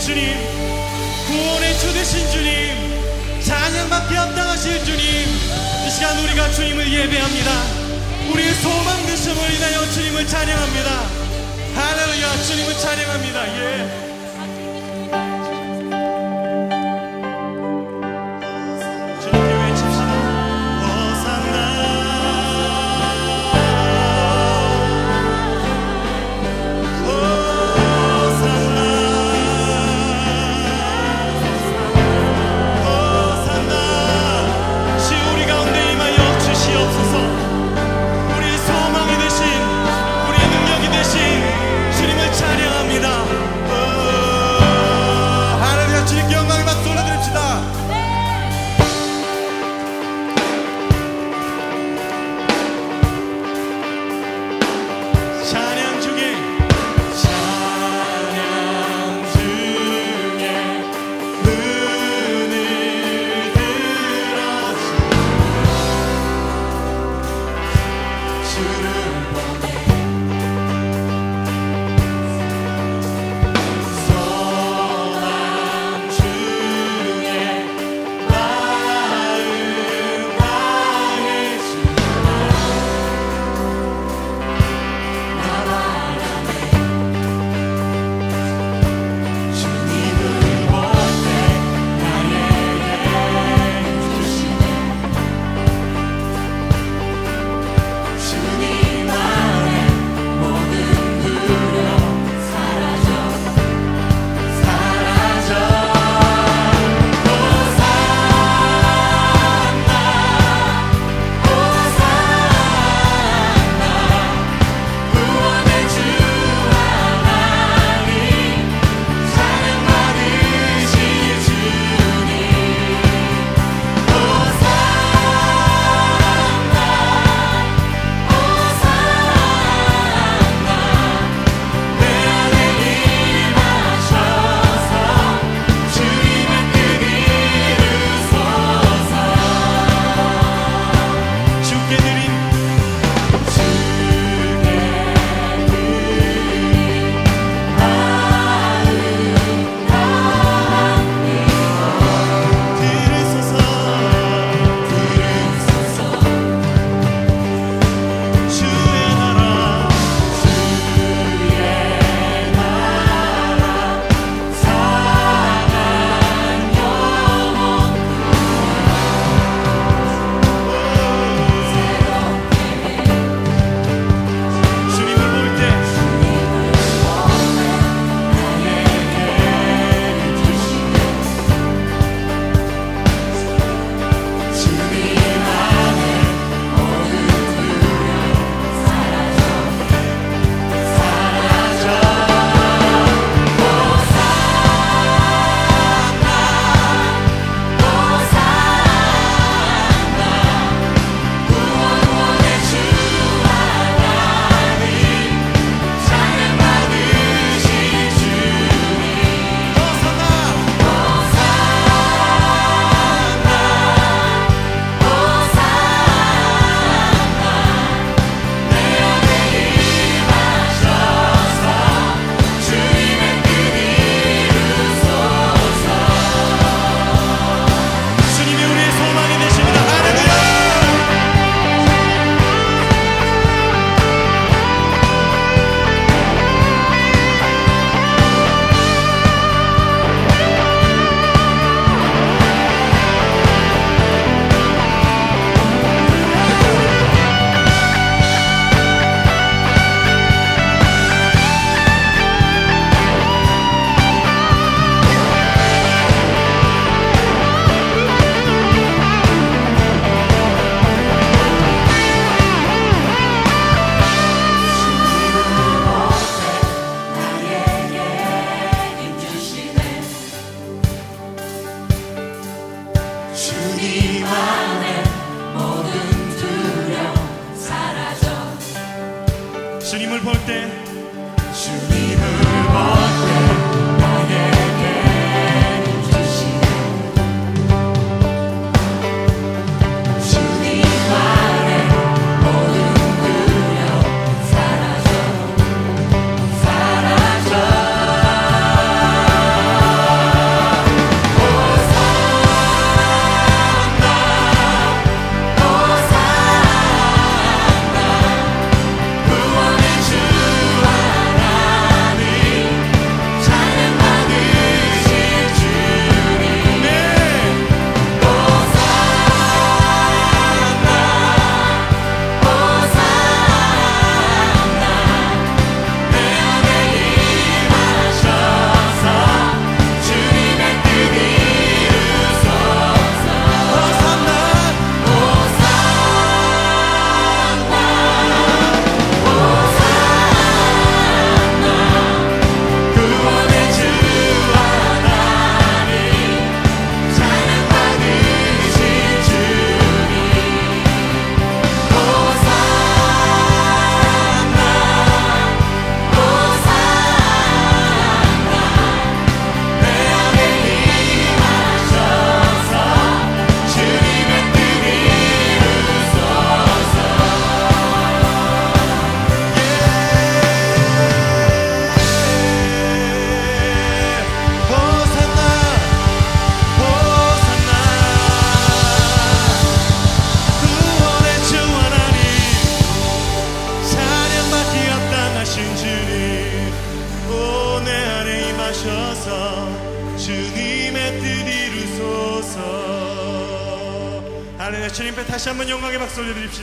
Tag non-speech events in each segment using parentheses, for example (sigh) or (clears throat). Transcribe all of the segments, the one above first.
주님 구원의 주되신 주님 찬양받게 합당하실 주님 이 시간 우리가 주님을 예배합니다. 우리의 소망 드심을 인하여 주님을 찬양합니다. 할렐루야 주님을 찬양합니다. 예.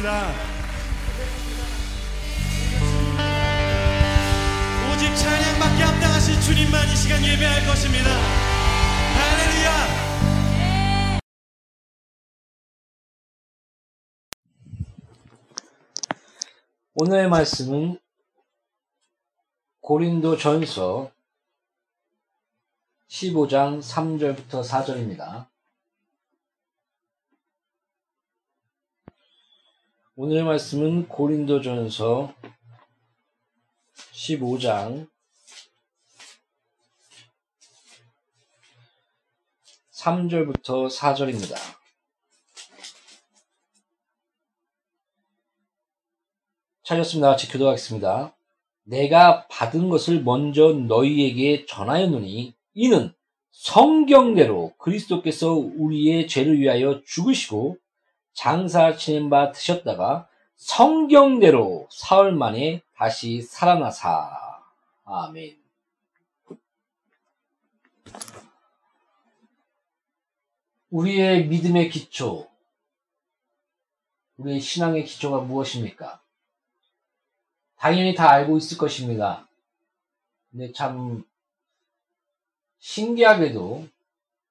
올려드립시다. 오직 찬양밖에 합당하신 주님만 이 시간 예배할 것입니다. 할렐루야! 오늘의 말씀은 고린도 전서 15장 3절부터 4절입니다. 오늘의 말씀은 고린도 전서 15장 3절부터 4절입니다. 찾았습니다. 같이 교도하겠습니다. 내가 받은 것을 먼저 너희에게 전하였노니 이는 성경대로 그리스도께서 우리의 죄를 위하여 죽으시고 장사 치는 바 드셨다가 성경대로 사흘 만에 다시 살아나사. 아멘. 우리의 믿음의 기초, 우리의 신앙의 기초가 무엇입니까? 당연히 다 알고 있을 것입니다. 근데 참 신기하게도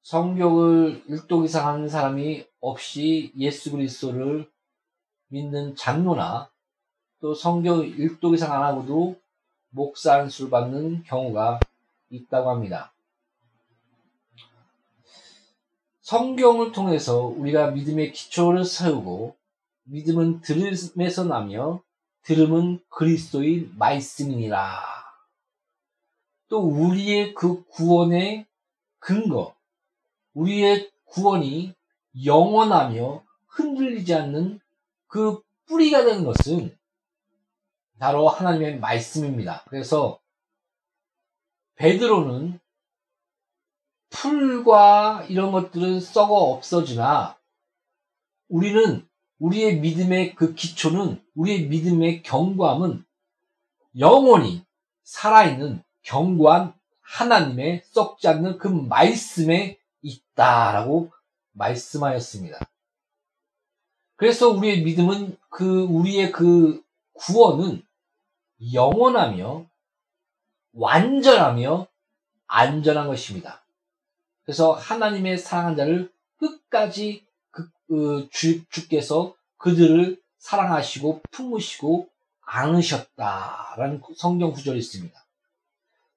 성경을 일독 이상 하는 사람이 없이 예수 그리스도를 믿는 장로나 또 성경 일독 이상 안 하고도 목사 안수를 받는 경우가 있다고 합니다. 성경을 통해서 우리가 믿음의 기초를 세우고 믿음은 들음에서 나며 들음은 그리스도의 말씀이니라. 또 우리의 그 구원의 근거, 우리의 구원이 영원하며 흔들리지 않는 그 뿌리가 되는 것은 바로 하나님의 말씀입니다. 그래서 베드로는 풀과 이런 것들은 썩어 없어지나 우리는 우리의 믿음의 그 기초는 우리의 믿음의 경고함은 영원히 살아있는 경고한 하나님의 썩지 않는 그 말씀에 있다라고 말씀하였습니다. 그래서 우리의 믿음은 그 우리의 그 구원은 영원하며 완전하며 안전한 것입니다. 그래서 하나님의 사랑한 자를 끝까지 그 주, 주께서 그들을 사랑하시고 품으시고 안으셨다라는 성경 구절이 있습니다.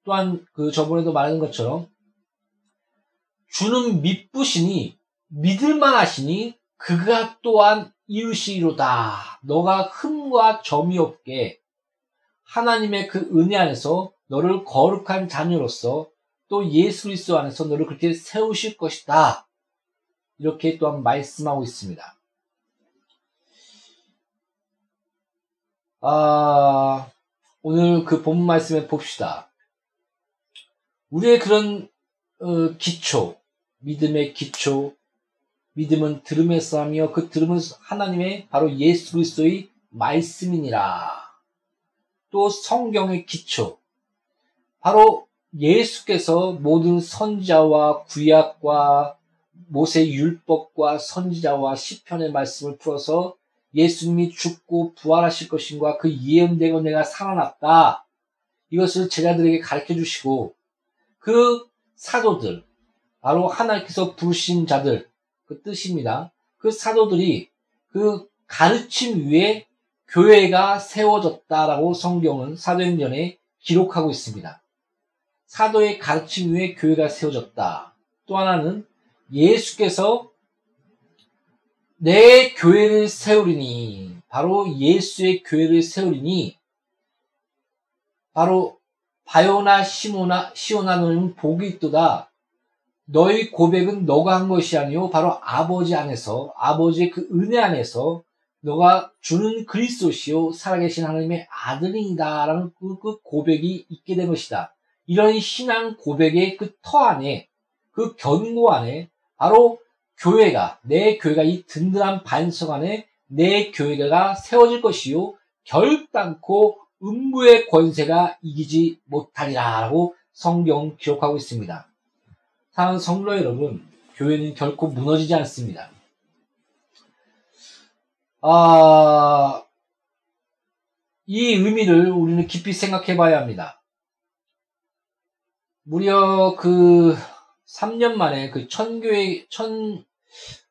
또한 그 저번에도 말한 것처럼 주는 믿부시니 믿을만 하시니 그가 또한 이루시리로다. 너가 흠과 점이 없게 하나님의 그 은혜 안에서 너를 거룩한 자녀로서 또 예수 그리스도 안에서 너를 그렇게 세우실 것이다. 이렇게 또한 말씀하고 있습니다. 아, 오늘 그 본 말씀에 봅시다. 우리의 그런 어, 기초, 믿음의 기초, 믿음은 들음에서 하며 그 들음은 하나님의 바로 예수 그리스도의 말씀이니라. 또 성경의 기초, 바로 예수께서 모든 선자와 구약과 모세 율법과 선지자와 시편의 말씀을 풀어서 예수님이 죽고 부활하실 것인가 그 예언되고 내가 살아났다. 이것을 제자들에게 가르쳐 주시고 그 사도들 바로 하나님께서 부르신 자들 그 뜻입니다. 그 사도들이 그 가르침 위에 교회가 세워졌다라고 성경은 사도행전에 기록하고 있습니다. 사도의 가르침 위에 교회가 세워졌다. 또 하나는 예수께서 내 교회를 세우리니 바로 예수의 교회를 세우리니 바로 바요나 시모나 시오나 너는 복이 있도다. 너희 고백은 너가 한 것이 아니요 바로 아버지 안에서 아버지의 그 은혜 안에서 너가 주는 그리스도시요 살아계신 하나님의 아들이다라는 그, 그 고백이 있게 된 것이다. 이런 신앙 고백의 그 터 안에 그 견고 안에 바로 교회가 내 교회가 이 든든한 반석 안에 내 교회가 세워질 것이요 결단코 음부의 권세가 이기지 못하리라라고 성경 기록하고 있습니다. 사랑하는 성도 여러분, 교회는 결코 무너지지 않습니다. 아, 이 의미를 우리는 깊이 생각해 봐야 합니다. 무려 그 3년 만에 그 천교회, 천,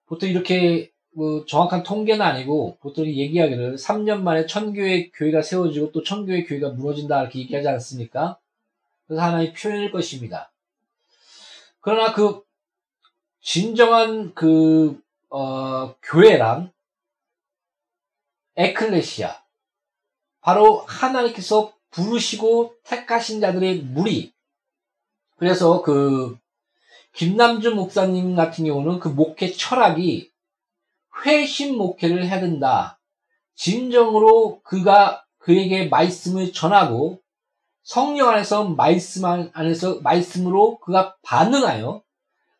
보통 이렇게 뭐 정확한 통계는 아니고 보통 얘기하기를 3년 만에 천교회 교회가 세워지고 또 천교회 교회가 무너진다 이렇게 얘기하지 않습니까? 그래서 하나의 표현일 것입니다. 그러나 그 진정한 그 어, 교회란 에클레시아 바로 하나님께서 부르시고 택하신 자들의 무리 그래서 그 김남준 목사님 같은 경우는 그 목회 철학이 회심 목회를 해야 된다. 진정으로 그가 그에게 말씀을 전하고 성령 안에서 말씀 안에서 말씀으로 그가 반응하여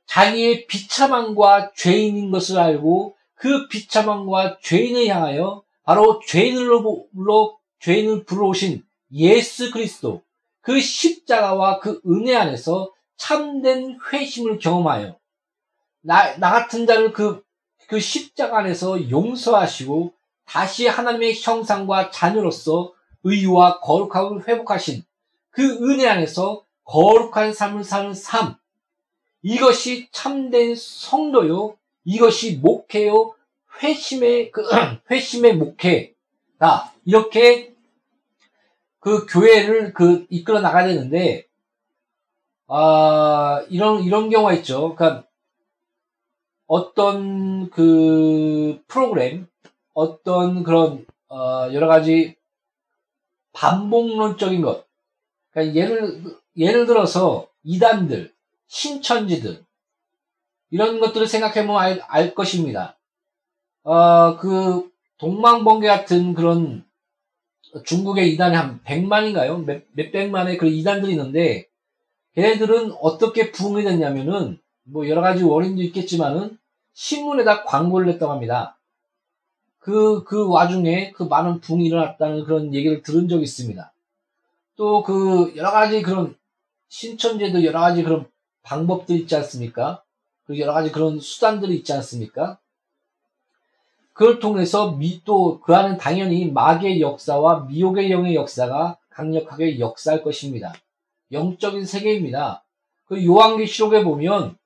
자기의 비참함과 죄인인 것을 알고 그 비참함과 죄인을 향하여 바로 죄인으로 죄인을 불러오신 예수 그리스도 그 십자가와 그 은혜 안에서 참된 회심을 경험하여 나, 나 같은 자를 그, 그 십자가 안에서 용서하시고 다시 하나님의 형상과 자녀로서 의와 거룩함을 회복하신 그 은혜 안에서 거룩한 삶을 사는 삶. 이것이 참된 성도요. 이것이 목회요. 회심의, 그, (clears throat) 회심의 목회다. 이렇게 그 교회를 그 이끌어 나가야 되는데, 아, 이런, 이런 경우가 있죠. 그러니까 어떤 그 프로그램, 어떤 그런, 어, 여러 가지 반복론적인 것. 그러니까 예를, 예를 들어서 이단들, 신천지들, 이런 것들을 생각해 보면 알, 알 것입니다. 어, 그, 동방번개 같은 그런 중국의 이단이 한 100만인가요? 몇, 몇백만의 그런 이단들이 있는데, 걔네들은 어떻게 부흥이 됐냐면은 뭐 여러 가지 원인도 있겠지만은 신문에다 광고를 냈다고 합니다. 그, 그 와중에 그 많은 부흥이 일어났다는 그런 얘기를 들은 적이 있습니다. 또 그 여러 가지 그런 신천지에도 여러 가지 그런 방법들이 있지 않습니까? 그 여러 가지 그런 수단들이 있지 않습니까? 그걸 통해서 미, 또, 그 안은 당연히 마귀의 역사와 미혹의 영의 역사가 강력하게 역사할 것입니다. 영적인 세계입니다. 그 요한계시록에 보면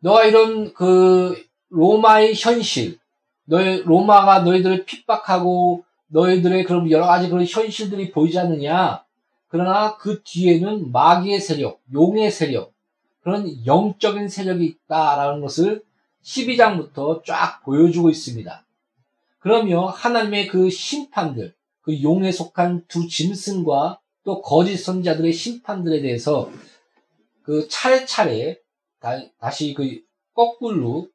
너가 이런 그 로마의 현실, 너의 로마가 너희들을 핍박하고 너희들의 그런 여러 가지 그런 현실들이 보이지 않느냐. 그러나 그 뒤에는 마귀의 세력, 용의 세력, 그런 영적인 세력이 있다라는 것을 12장부터 쫙 보여주고 있습니다. 그러면 하나님의 그 심판들, 그 용에 속한 두 짐승과 또 거짓 선자들의 심판들에 대해서 그 차례차례 다, 시그 거꾸로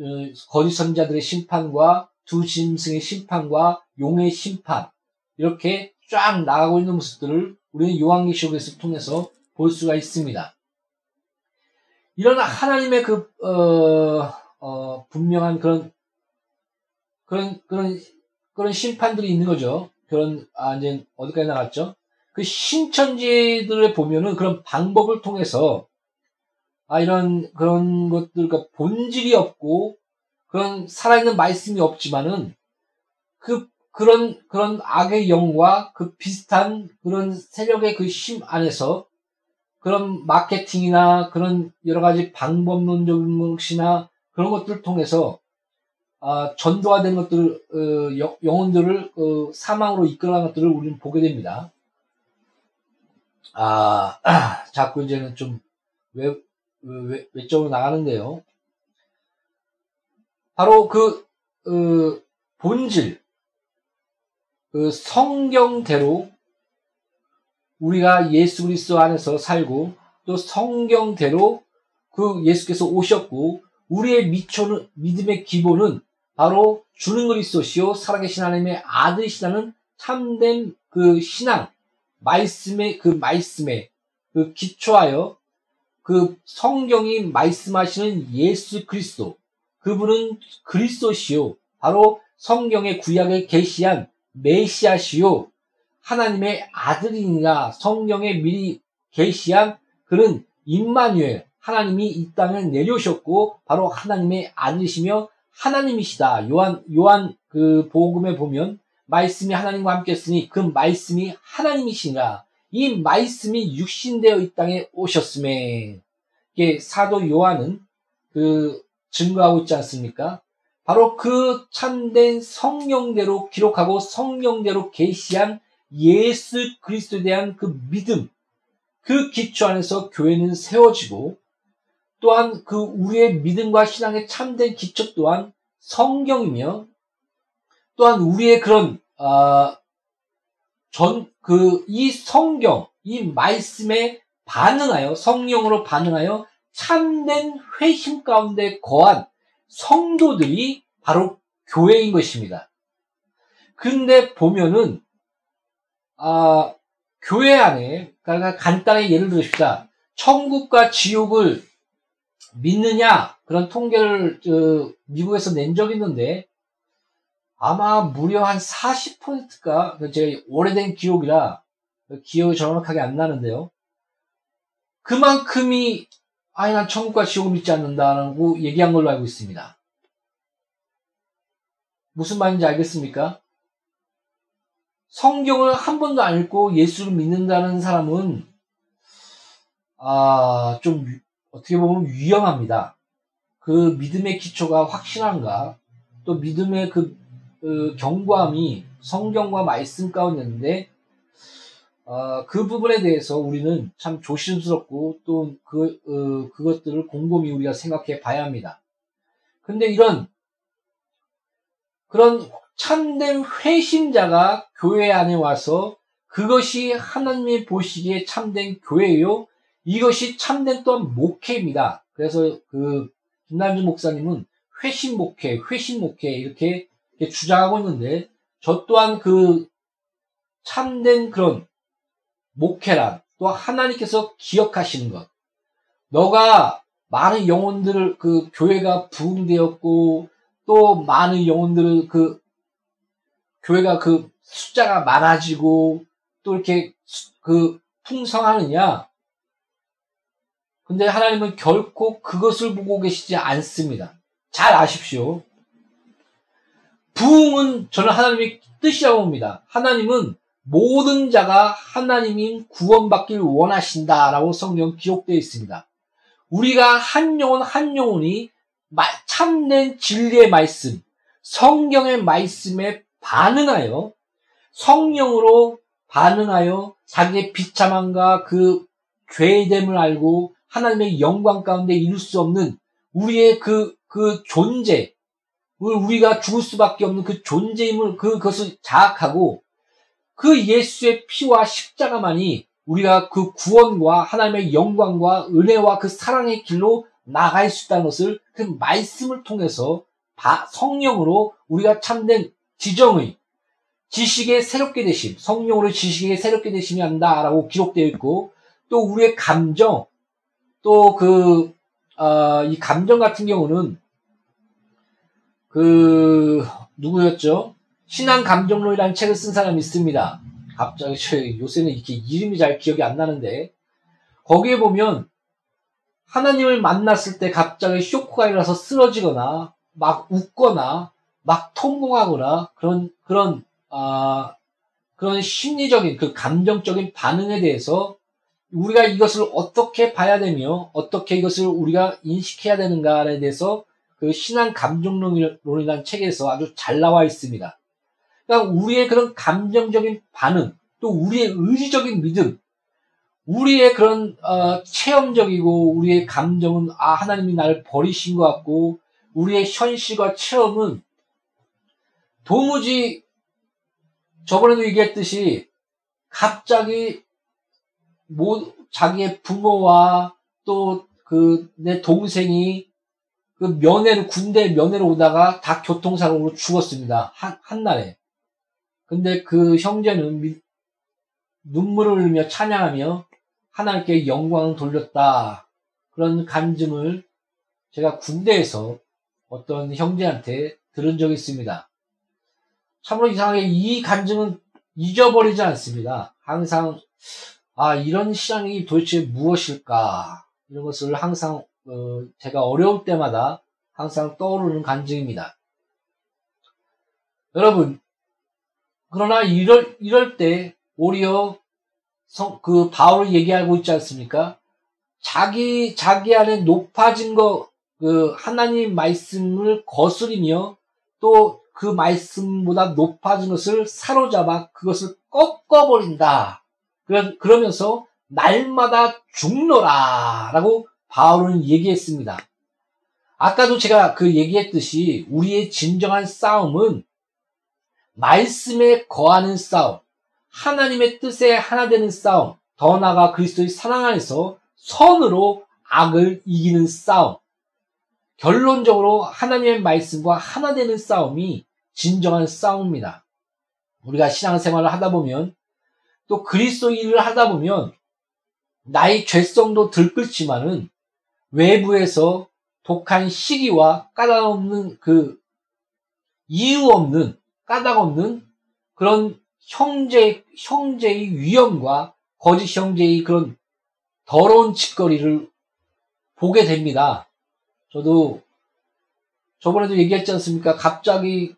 어, 거짓 선자들의 심판과 두 짐승의 심판과 용의 심판 이렇게 쫙 나가고 있는 모습들을 우리는 요한계시록에서 통해서 볼 수가 있습니다. 이런 하나님의 그 어, 어, 분명한 그런 그런 그런 그런 심판들이 있는 거죠. 그런 아 이제 어디까지 나갔죠? 그 신천지들을 보면은 그런 방법을 통해서 아 이런 그런 것들 그 본질이 없고 그런 살아있는 말씀이 없지만은 그 그런 그런 악의 영과 그 비슷한 그런 세력의 그 힘 안에서 그런 마케팅이나 그런 여러 가지 방법론적인 것이나 그런 것들을 통해서 아, 전도가 된 것들, 어, 영혼들을 어, 사망으로 이끌어간 것들을 우리는 보게 됩니다. 아, (clears throat) 자꾸 이제는 좀 외, 외, 외적으로 나가는데요. 바로 그, 어, 본질, 그 성경대로 우리가 예수 그리스도 안에서 살고 또 성경대로 그 예수께서 오셨고 우리의 미초는 믿음의 기본은 바로 주는 그리스도시요 살아계신 하나님의 아들이시라는 참된 그 신앙 말씀의 그 말씀에 그 기초하여 그 성경이 말씀하시는 예수 그리스도 그분은 그리스도시요 바로 성경의 구약에 계시한 메시아시요 하나님의 아들이니라 성경에 미리 계시한 그런 임마누엘 하나님이 이 땅에 내려오셨고 바로 하나님의 아들이시며 하나님이시다. 요한 요한 그 복음에 보면 말씀이 하나님과 함께 했으니 그 말씀이 하나님이시니라. 이 말씀이 육신되어 이 땅에 오셨음에 이게 사도 요한은 그 증거하고 있지 않습니까? 바로 그 참된 성령대로 기록하고 성령대로 계시한 예수 그리스도에 대한 그 믿음, 그 기초 안에서 교회는 세워지고 또한 그 우리의 믿음과 신앙의 참된 기초 또한 성경이며 또한 우리의 그런 어, 전그 이 성경 이 말씀에 반응하여 성령으로 반응하여 참된 회심 가운데 거한 성도들이 바로 교회인 것입니다. 근데 보면은 아 교회 안에 그러니까 간단하게 예를 들읍시다. 천국과 지옥을 믿느냐 그런 통계를 미국에서 낸 적이 있는데 아마 무려 한 40%가 제 오래된 기억이라 기억이 정확하게 안 나는데요. 그만큼이 아니 난 천국과 지옥을 믿지 않는다라고 얘기한 걸로 알고 있습니다. 무슨 말인지 알겠습니까? 성경을 한 번도 안 읽고 예수를 믿는다는 사람은 아, 좀 어떻게 보면 위험합니다. 그 믿음의 기초가 확실한가? 또 믿음의 그, 그 경고함이 성경과 말씀 가운데 있는데 어, 그 부분에 대해서 우리는 참 조심스럽고 또 그, 어, 그것들을 곰곰이 우리가 생각해 봐야 합니다. 근데 이런 그런 참된 회심자가 교회 안에 와서 그것이 하나님이 보시기에 참된 교회요. 이것이 참된 또한 목회입니다. 그래서 그 김남준 목사님은 회심 목회, 회심 목회 이렇게 주장하고 있는데 저 또한 그 참된 그런 목회란 또 하나님께서 기억하시는 것. 너가 많은 영혼들을 그 교회가 부흥되었고 또 많은 영혼들을 그 교회가 그 숫자가 많아지고 또 이렇게 그 풍성하느냐? 근데 하나님은 결코 그것을 보고 계시지 않습니다. 잘 아십시오. 부흥은 저는 하나님의 뜻이라고 봅니다. 하나님은 모든 자가 하나님인 구원받길 원하신다라고 성경 기록되어 있습니다. 우리가 한 영혼 한 영혼이 참된 진리의 말씀, 성경의 말씀에 반응하여 성령으로 반응하여 자기의 비참함과 그 죄됨을 알고 하나님의 영광 가운데 이룰 수 없는 우리의 그, 그 존재, 우리가 죽을 수밖에 없는 그 존재임을 그, 그것을 자학하고 그 예수의 피와 십자가만이 우리가 그 구원과 하나님의 영광과 은혜와 그 사랑의 길로 나갈 수 있다는 것을 그 말씀을 통해서 성령으로 우리가 참된 지정의 지식의 새롭게 되심, 성령으로 지식의 새롭게 되심이 한다라고 기록되어 있고 또 우리의 감정, 또 그, 어, 이 감정 같은 경우는 그, 누구였죠? 신앙 감정론이라는 책을 쓴 사람이 있습니다. 갑자기 저 요새는 이렇게 이름이 잘 기억이 안 나는데 거기에 보면 하나님을 만났을 때 갑자기 쇼크가 일어나서 쓰러지거나 막 웃거나 막 통곡하거나 그런 그런 아 그런 심리적인 그 감정적인 반응에 대해서 우리가 이것을 어떻게 봐야 되며 어떻게 이것을 우리가 인식해야 되는가에 대해서 그 신앙 감정론이라는 책에서 아주 잘 나와 있습니다. 그러니까 우리의 그런 감정적인 반응, 또 우리의 의지적인 믿음, 우리의 그런 어, 체험적이고 우리의 감정은 아 하나님이 나를 버리신 것 같고 우리의 현실과 체험은 도무지 저번에도 얘기했듯이 갑자기 모, 자기의 부모와 또 그 내 동생이 그 면회를 군대 면회를 오다가 다 교통사고로 죽었습니다. 한, 한 날에. 근데 그 형제는 미, 눈물을 흘리며 찬양하며 하나님께 영광을 돌렸다. 그런 간증을 제가 군대에서 어떤 형제한테 들은 적이 있습니다. 참으로 이상하게 이 간증은 잊어버리지 않습니다. 항상 아 이런 시장이 도대체 무엇일까 이런 것을 항상 어, 제가 어려울 때마다 항상 떠오르는 간증입니다. 여러분, 그러나 이럴, 이럴 때 오히려 성, 그 바울을 얘기하고 있지 않습니까? 자기, 자기 안에 높아진 거, 그 하나님 말씀을 거스리며 또 그 말씀보다 높아진 것을 사로잡아 그것을 꺾어버린다. 그러면서 날마다 죽노라. 라고 바울은 얘기했습니다. 아까도 제가 그 얘기했듯이 우리의 진정한 싸움은 말씀에 거하는 싸움, 하나님의 뜻에 하나 되는 싸움, 더 나아가 그리스도의 사랑 안에서 선으로 악을 이기는 싸움. 결론적으로 하나님의 말씀과 하나 되는 싸움이 진정한 싸움입니다. 우리가 신앙생활을 하다 보면 또 그리스도 일을 하다 보면 나의 죄성도 들끓지만은 외부에서 독한 시기와 까닭 없는 그 이유 없는 까닭 없는 그런 형제 형제의 위험과 거짓 형제의 그런 더러운 짓거리를 보게 됩니다. 저도 저번에도 얘기했지 않습니까? 갑자기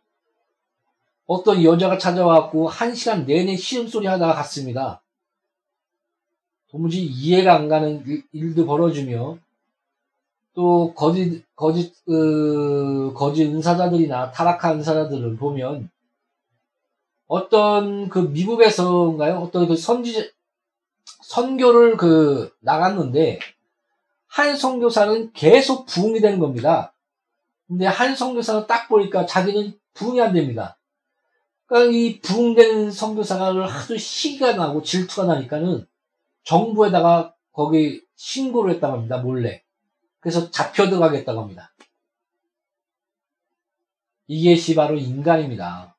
어떤 여자가 찾아와갖고 한 시간 내내 시음소리 하다가 갔습니다. 도무지 이해가 안 가는 일, 도 벌어지며 또 거짓 거짓 그 거짓 은사자들이나 타락한 은사자들을 보면 어떤 그 미국에서인가요? 어떤 그 선지 선교를 그 나갔는데 한 선교사는 계속 부흥이 되는 겁니다. 근데 한 선교사는 딱 보니까 자기는 부흥이 안 됩니다. 그러니까 이 부흥되는 선교사를 하도 시기가 나고 질투가 나니까는 정부에다가 거기 신고를 했다고 합니다. 몰래. 그래서 잡혀 들어가겠다고 합니다. 이것이 바로 인간입니다.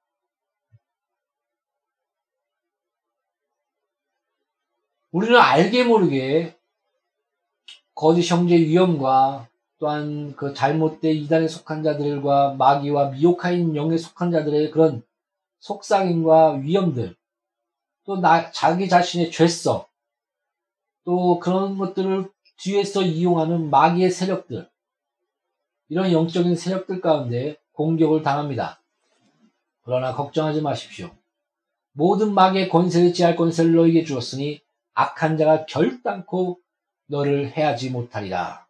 우리는 알게 모르게 거짓 형제 위험과 또한 그 잘못된 이단에 속한 자들과 마귀와 미혹하인 영에 속한 자들의 그런 속삭임과 위험들, 또 나, 자기 자신의 죄성, 또 그런 것들을 뒤에서 이용하는 마귀의 세력들, 이런 영적인 세력들 가운데 공격을 당합니다. 그러나 걱정하지 마십시오. 모든 마귀의 권세를 지할 권세를 너에게 주었으니 악한 자가 결단코 너를 해하지 못하리라.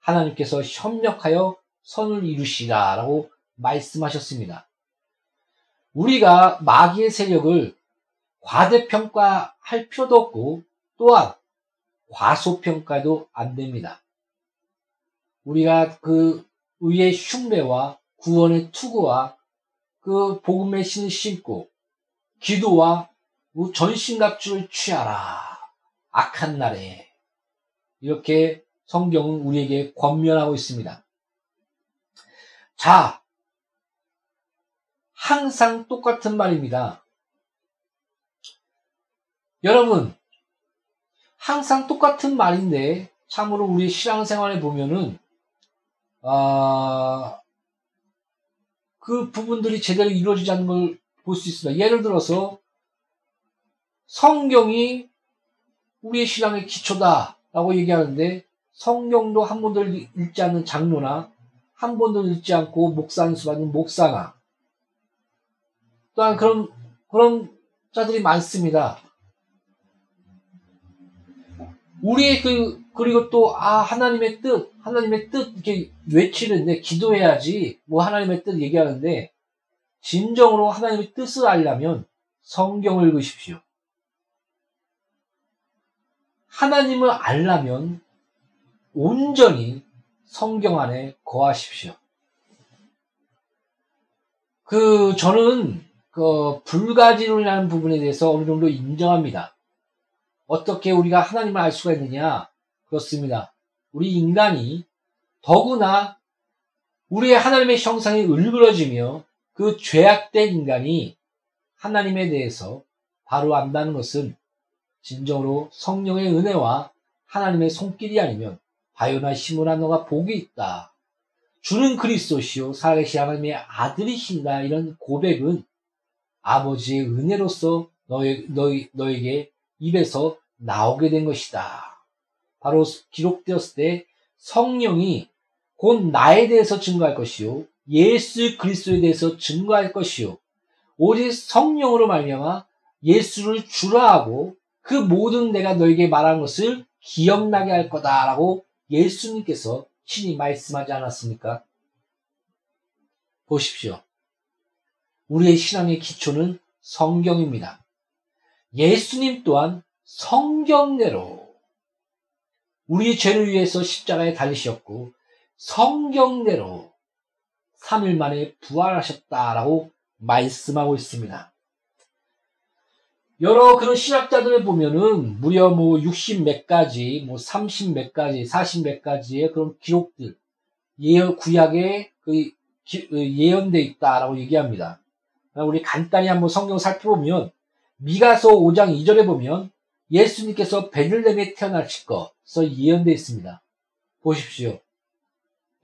하나님께서 협력하여 선을 이루시라 라고 말씀하셨습니다. 우리가 마귀의 세력을 과대평가할 필요도 없고 또한 과소평가도 안 됩니다. 우리가 그 의의 흉배와 구원의 투구와 그 복음의 신을 신고 기도와 전신갑주를 취하라. 악한 날에 이렇게 성경은 우리에게 권면하고 있습니다. 자, 항상 똑같은 말입니다. 여러분, 항상 똑같은 말인데 참으로 우리 신앙생활에 보면은 아, 그 부분들이 제대로 이루어지지 않는 걸 볼 수 있습니다. 예를 들어서 성경이 우리의 신앙의 기초다라고 얘기하는데 성경도 한 번도 읽지 않는 장로나 한 번도 읽지 않고 목사 안수받는 목사나 또한 그런 그런 자들이 많습니다. 우리의 그 그리고 또 아 하나님의 뜻 하나님의 뜻 이렇게 외치는데 기도해야지 뭐 하나님의 뜻 얘기하는데 진정으로 하나님의 뜻을 알려면 성경을 읽으십시오. 하나님을 알려면 온전히 성경 안에 거하십시오. 그 저는 그 불가지론이라는 부분에 대해서 어느 정도 인정합니다. 어떻게 우리가 하나님을 알 수가 있느냐? 그렇습니다. 우리 인간이 더구나 우리의 하나님의 형상이 을그러지며 그 죄악된 인간이 하나님에 대해서 바로 안다는 것은 진정으로 성령의 은혜와 하나님의 손길이 아니면 바요나 시모나 너가 복이 있다. 주는 그리스도시요 살아계신 하나님의 아들이신다. 이런 고백은 아버지의 은혜로서 너희, 너희, 너에게 입에서 나오게 된 것이다. 바로 기록되었을 때 성령이 곧 나에 대해서 증거할 것이요. 예수 그리스도에 대해서 증거할 것이요. 오직 성령으로 말미암아 예수를 주라 하고 그 모든 내가 너에게 말한 것을 기억나게 할 거다라고 예수님께서 친히 말씀하지 않았습니까? 보십시오. 우리의 신앙의 기초는 성경입니다. 예수님 또한 성경대로 우리 죄를 위해서 십자가에 달리셨고 성경대로 3일 만에 부활하셨다라고 말씀하고 있습니다. 여러 그런 신학자들을 보면은 무려 뭐 60 몇 가지, 뭐 30 몇 가지, 40 몇 가지의 그런 기록들, 예언, 구약에 그, 그 예언돼 있다라고 얘기합니다. 우리 간단히 한번 성경 살펴보면 미가서 5장 2절에 보면 예수님께서 베들렘에 태어나실 것서 예언되어 있습니다. 보십시오.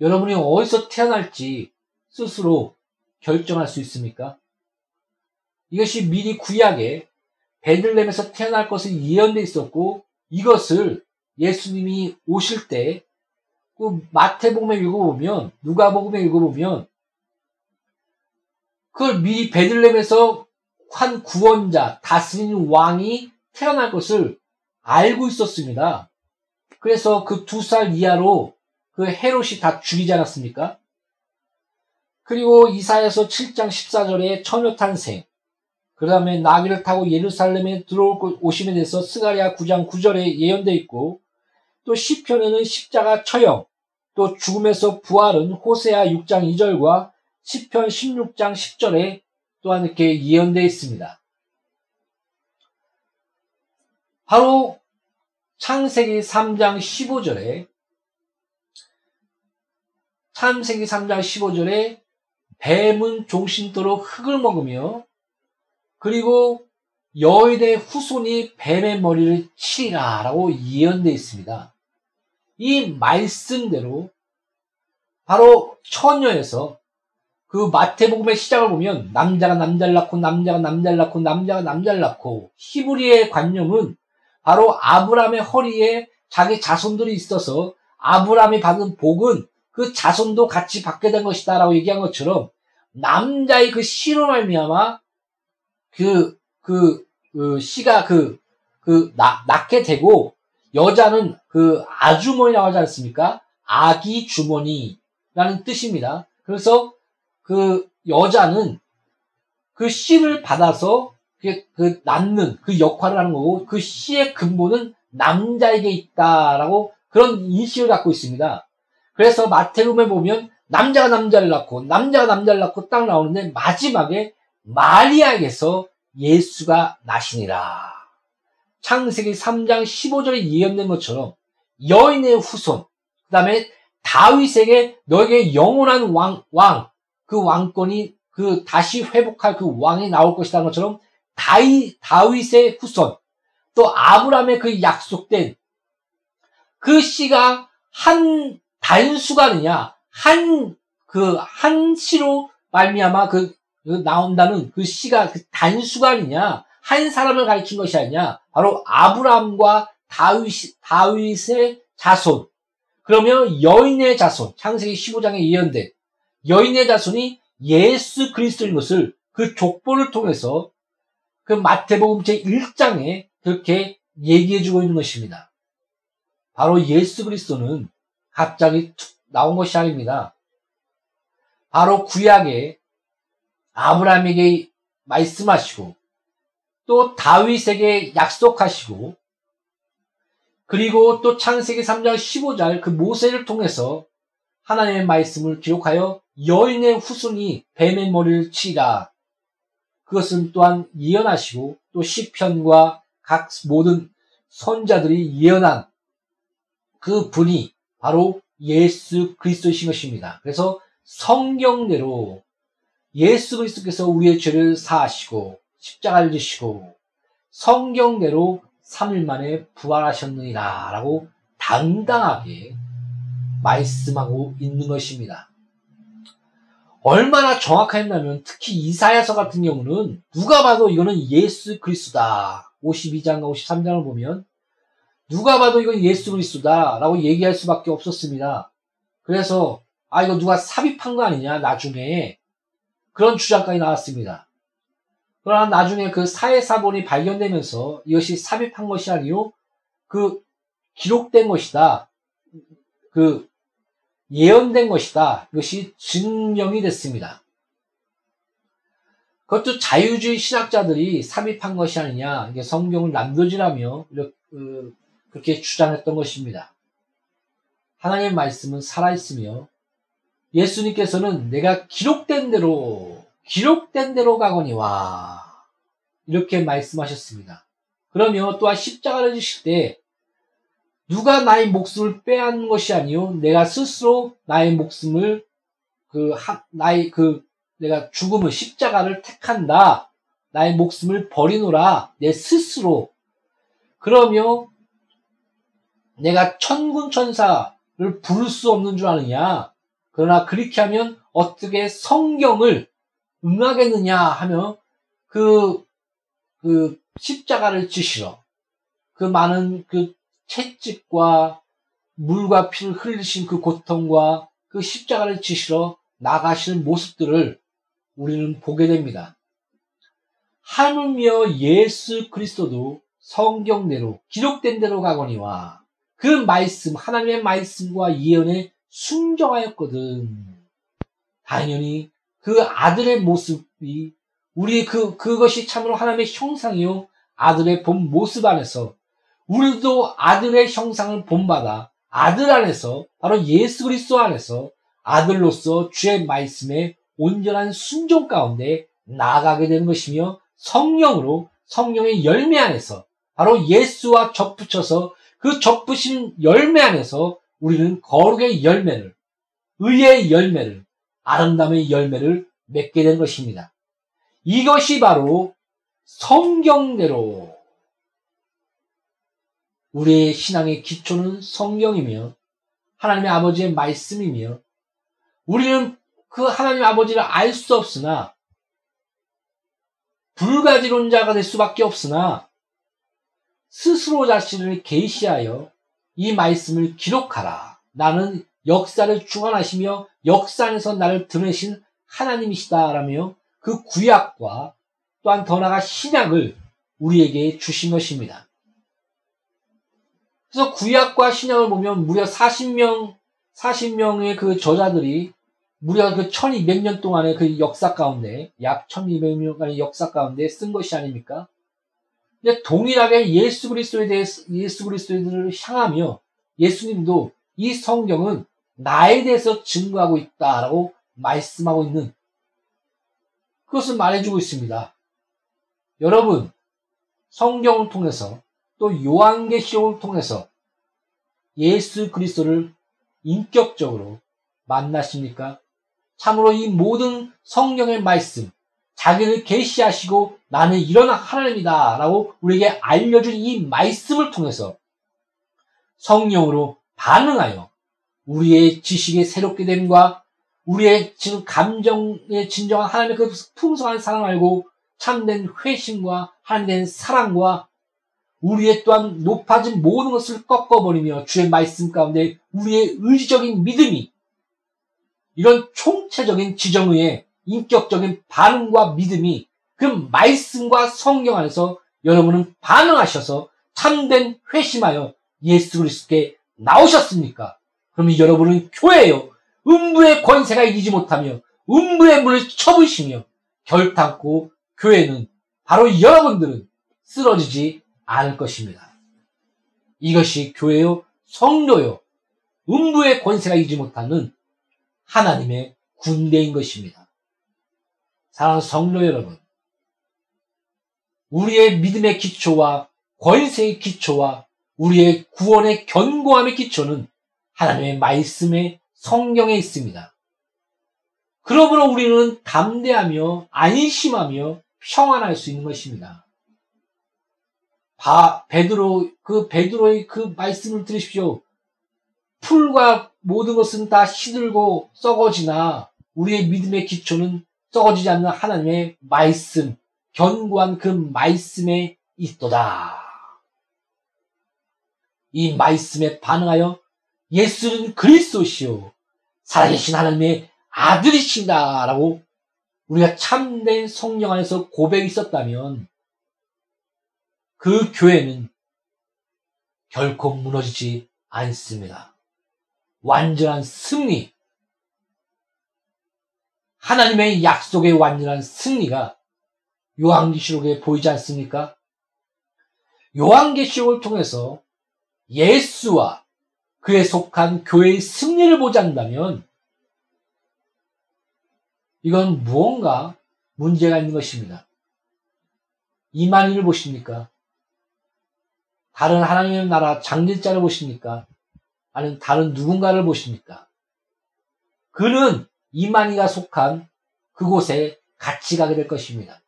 여러분이 어디서 태어날지 스스로 결정할 수 있습니까? 이것이 미리 구약에 베들렘에서 태어날 것을 예언되어 있었고 이것을 예수님이 오실 때 그 마태복음에 읽어보면 누가복음에 읽어보면 그걸 미리 베들렘에서 한 구원자 다스리는 왕이 태어날 것을 알고 있었습니다. 그래서 그 두 살 이하로 그 헤롯이 다 죽이지 않았습니까? 그리고 이사에서 7장 14절에 처녀 탄생, 그 다음에 나귀를 타고 예루살렘에 들어올 오심에 대해서 스가리아 9장 9절에 예언되어 있고, 또 시편에는 십자가 처형, 또 죽음에서 부활은 호세아 6장 2절과 시편 16장 10절에 또한 이렇게 예언되어 있습니다. 바로 창세기 3장 15절에 창세기 3장 15절에 뱀은 종신토록 흙을 먹으며 그리고 여인의 후손이 뱀의 머리를 치리라 라고 예언되어 있습니다. 이 말씀대로 바로 처녀에서 그 마태복음의 시작을 보면 남자가 남자를 낳고 남자가 남자를 낳고 남자가 남자를 낳고 히브리의 관념은 바로 아브라함의 허리에 자기 자손들이 있어서 아브라함이 받은 복은 그 자손도 같이 받게 된 것이다라고 얘기한 것처럼 남자의 그 씨로 말미암아 그, 그, 그 씨가 그, 그, 낳, 낳게 되고, 여자는 그 아주머니라고 하지 않습니까? 아기 주머니라는 뜻입니다. 그래서 그 여자는 그 씨를 받아서 그, 그 낳는 그 역할을 하는 거고, 그 씨의 근본은 남자에게 있다라고 그런 인식을 갖고 있습니다. 그래서 마태복음에 보면 남자가 남자를 낳고 남자가 남자를 낳고 딱 나오는데 마지막에 마리아에게서 예수가 나시니라. 창세기 3장 15절에 예언된 것처럼 여인의 후손, 그 다음에 다윗에게 너에게 영원한 왕, 왕, 그 왕권이 그 다시 회복할 그 왕이 나올 것이라는 것처럼 다윗, 다윗의 후손, 또 아브라함의 그 약속된 그 씨가 한 단수가 아니냐, 한, 그, 한 씨로 말미암아 그 나온다는 그 씨가 그 단수가 아니냐, 한 사람을 가리킨 것이 아니냐, 바로 아브라함과 다윗, 다윗의 자손. 그러면 여인의 자손, 창세기 15장에 예언된 여인의 자손이 예수 그리스도인 것을 그 족보를 통해서 그 마태복음 제 1장에 그렇게 얘기해 주고 있는 것입니다. 바로 예수 그리스도는 갑자기 툭 나온 것이 아닙니다. 바로 구약에 아브라함에게 말씀하시고 또 다윗에게 약속하시고 그리고 또 창세기 3장 15절 그 모세를 통해서 하나님의 말씀을 기록하여 여인의 후손이 뱀의 머리를 치라. 그것은 또한 예언하시고 또 시편과 각 모든 선자들이 예언한 그 분이 바로 예수 그리스도이신 것입니다. 그래서 성경대로 예수 그리스도께서 우리의 죄를 사하시고 십자가를 지시고 성경대로 3일 만에 부활하셨느니라 라고 당당하게 말씀하고 있는 것입니다. 얼마나 정확했냐면 특히 이사야서 같은 경우는 누가 봐도 이거는 예수 그리스도다. 52장과 53장을 보면 누가 봐도 이건 예수 그리스도다 라고 얘기할 수밖에 없었습니다. 그래서 아 이거 누가 삽입한 거 아니냐 나중에 그런 주장까지 나왔습니다. 그러나 나중에 그 사회사본이 발견되면서 이것이 삽입한 것이 아니요. 그 기록된 것이다. 그 예언된 것이다. 이것이 증명이 됐습니다. 그것도 자유주의 신학자들이 삽입한 것이 아니냐. 이게 성경을 남겨지라며 그, 그렇게 주장했던 것입니다. 하나님의 말씀은 살아있으며 예수님께서는 내가 기록된 대로 기록된 대로 가거니와 이렇게 말씀하셨습니다. 그러며 또한 십자가를 지실 때 누가 나의 목숨을 빼앗는 것이 아니요 내가 스스로 나의 목숨을 그 하, 나의 그 내가 죽음을 십자가를 택한다. 나의 목숨을 버리노라 내 스스로 그러며 내가 천군 천사를 부를 수 없는 줄 아느냐 그러나 그렇게 하면 어떻게 성경을 응하겠느냐 하며 그, 그 십자가를 지시러 그 많은 그 채찍과 물과 피를 흘리신 그 고통과 그 십자가를 지시러 나가시는 모습들을 우리는 보게 됩니다. 하물며 예수 그리스도도 성경대로 기록된 대로 가거니와 그 말씀 하나님의 말씀과 예언에 순종하였거든. 당연히 그 아들의 모습이 우리 그 그것이 참으로 하나님의 형상이요 아들의 본 모습 안에서 우리도 아들의 형상을 본받아 아들 안에서 바로 예수 그리스도 안에서 아들로서 주의 말씀에 온전한 순종 가운데 나아가게 되는 것이며 성령으로 성령의 열매 안에서 바로 예수와 접붙여서 그 접붙인 열매 안에서 우리는 거룩의 열매를 의의 열매를 아름다움의 열매를 맺게 된 것입니다. 이것이 바로 성경대로 우리의 신앙의 기초는 성경이며 하나님의 아버지의 말씀이며 우리는 그 하나님 아버지를 알 수 없으나 불가지론자가 될 수밖에 없으나 스스로 자신을 계시하여 이 말씀을 기록하라. 나는 역사를 주관하시며 역사 안에서 나를 드러내신 하나님이시다라며 그 구약과 또한 더 나아가 신약을 우리에게 주신 것입니다. 그래서 구약과 신약을 보면 무려 40명, 40명의 그 저자들이 무려 그 1200년 동안의 그 역사 가운데, 약 1200년간의 역사 가운데 쓴 것이 아닙니까? 근데 동일하게 예수 그리스도에 대해서, 예수 그리스도를 향하며 예수님도 이 성경은 나에 대해서 증거하고 있다라고 말씀하고 있는 그것을 말해주고 있습니다. 여러분, 성경을 통해서 또 요한계시록을 통해서 예수 그리스도를 인격적으로 만나십니까? 참으로 이 모든 성경의 말씀, 자기를 계시하시고 나는 이런 하나님이다 라고 우리에게 알려준 이 말씀을 통해서 성령으로 반응하여 우리의 지식의 새롭게 됨과 우리의 지금 감정의 진정한 하나님의 그 풍성한 사랑 알고 참된 회심과 하나님의 사랑과 우리의 또한 높아진 모든 것을 꺾어버리며 주의 말씀 가운데 우리의 의지적인 믿음이 이런 총체적인 지정의의 인격적인 반응과 믿음이 그 말씀과 성경 안에서 여러분은 반응하셔서 참된 회심하여 예수 그리스도께 나오셨습니까? 그러면 여러분은 교회요. 음부의 권세가 이기지 못하며 음부의 문을 쳐부시며 결탄코 교회는 바로 여러분들은 쓰러지지 않을 것입니다. 이것이 교회요, 성도요, 음부의 권세가 이기지 못하는 하나님의 군대인 것입니다. 사랑하는 성도 여러분, 우리의 믿음의 기초와 권세의 기초와 우리의 구원의 견고함의 기초는 하나님의 말씀의 성경에 있습니다. 그러므로 우리는 담대하며 안심하며 평안할 수 있는 것입니다. 바, 베드로, 그 베드로의 그 말씀을 들으십시오. 풀과 모든 것은 다 시들고 썩어지나 우리의 믿음의 기초는 썩어지지 않는 하나님의 말씀, 견고한 그 말씀에 있도다. 이 말씀에 반응하여 예수는 그리스도시요 살아계신 하나님의 아들이신다라고 우리가 참된 성령 안에서 고백이 있었다면 그 교회는 결코 무너지지 않습니다. 완전한 승리, 하나님의 약속의 완전한 승리가 요한계시록에 보이지 않습니까? 요한계시록을 통해서 예수와 그에 속한 교회의 승리를 보지 않는다면 이건 무언가 문제가 있는 것입니다. 이만희를 보십니까? 다른 하나님의 나라 장길자를 보십니까? 아니면 다른 누군가를 보십니까? 그는 이만희가 속한 그곳에 같이 가게 될 것입니다.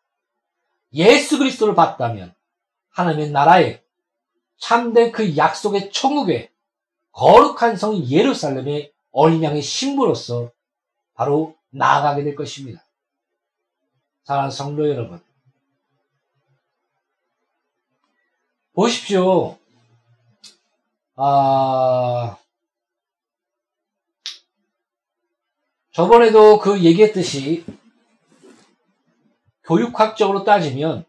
예수 그리스도를 봤다면 하나님의 나라에 참된 그 약속의 천국에 거룩한 성 예루살렘의 어린 양의 신부로서 바로 나아가게 될 것입니다. 사랑하는 성도 여러분. 보십시오. 아, 저번에도 그 얘기했듯이 교육학적으로 따지면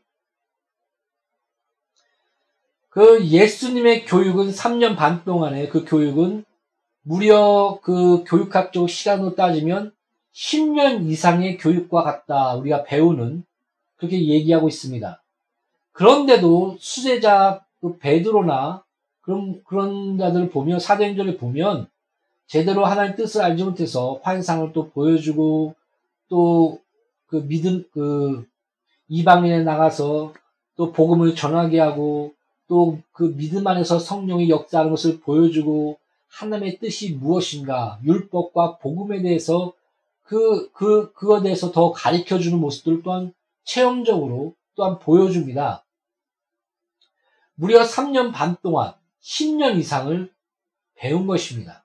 그 예수님의 교육은 3년 반 동안의 그 교육은 무려 그 교육학적 시간으로 따지면 10년 이상의 교육과 같다. 우리가 배우는 그렇게 얘기하고 있습니다. 그런데도 수제자 그 베드로나 그런 그런 자들을 보면 사도행전을 보면 제대로 하나님 뜻을 알지 못해서 환상을 또 보여주고 또 그 믿음 그 이방인에 나가서 또 복음을 전하게 하고 또 그 믿음 안에서 성령이 역사하는 것을 보여주고 하나님의 뜻이 무엇인가 율법과 복음에 대해서 그, 그, 그거에 대해서 더 가르쳐 주는 모습들 또한 체험적으로 또한 보여줍니다. 무려 3년 반 동안 10년 이상을 배운 것입니다.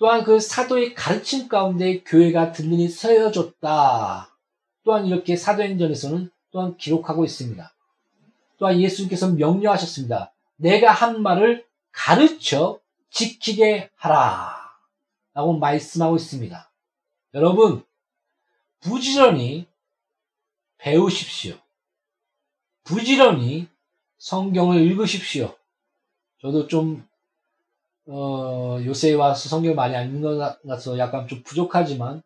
또한 그 사도의 가르침 가운데 교회가 든든히 세워졌다. 또한 이렇게 사도행전에서는 또한 기록하고 있습니다. 또한 예수님께서 명령하셨습니다. 내가 한 말을 가르쳐 지키게 하라. 라고 말씀하고 있습니다. 여러분, 부지런히 배우십시오. 부지런히 성경을 읽으십시오. 저도 좀, 어, 요새 와서 성경을 많이 안 읽는 것 같아서 약간 좀 부족하지만,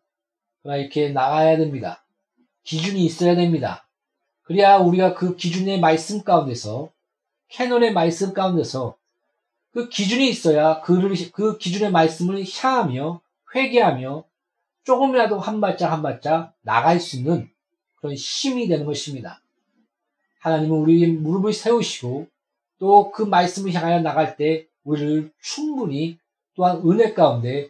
그러나 이렇게 나가야 됩니다. 기준이 있어야 됩니다. 그래야 우리가 그 기준의 말씀 가운데서, 캐논의 말씀 가운데서, 그 기준이 있어야 그를, 그 기준의 말씀을 향하며, 회개하며, 조금이라도 한 발짝 한 발짝 나갈 수 있는 그런 힘이 되는 것입니다. 하나님은 우리 무릎을 세우시고 또 그 말씀을 향하여 나갈 때 우리를 충분히 또한 은혜 가운데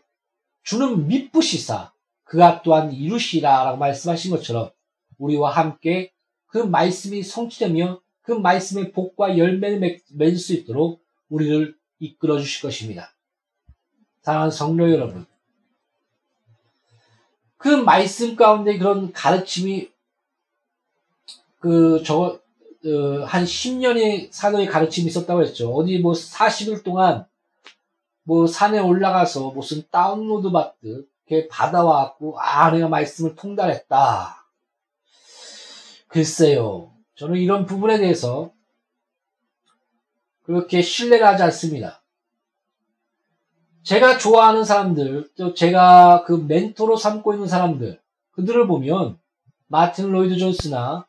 주는 밑부시사 그가 또한 이루시라 라고 말씀하신 것처럼 우리와 함께 그 말씀이 성취되며 그 말씀의 복과 열매를 맺을 수 있도록 우리를 이끌어 주실 것입니다. 사랑하는 성도 여러분, 그 말씀 가운데 그런 가르침이 그 저 한 10년의 사도의 가르침이 있었다고 했죠. 어디 뭐 40일 동안 뭐 산에 올라가서 무슨 다운로드 받듯 이렇게 받아와갖고 아 내가 말씀을 통달했다. 글쎄요. 저는 이런 부분에 대해서 그렇게 신뢰를 하지 않습니다. 제가 좋아하는 사람들, 또 제가 그 멘토로 삼고 있는 사람들, 그들을 보면 마틴 로이드 존스나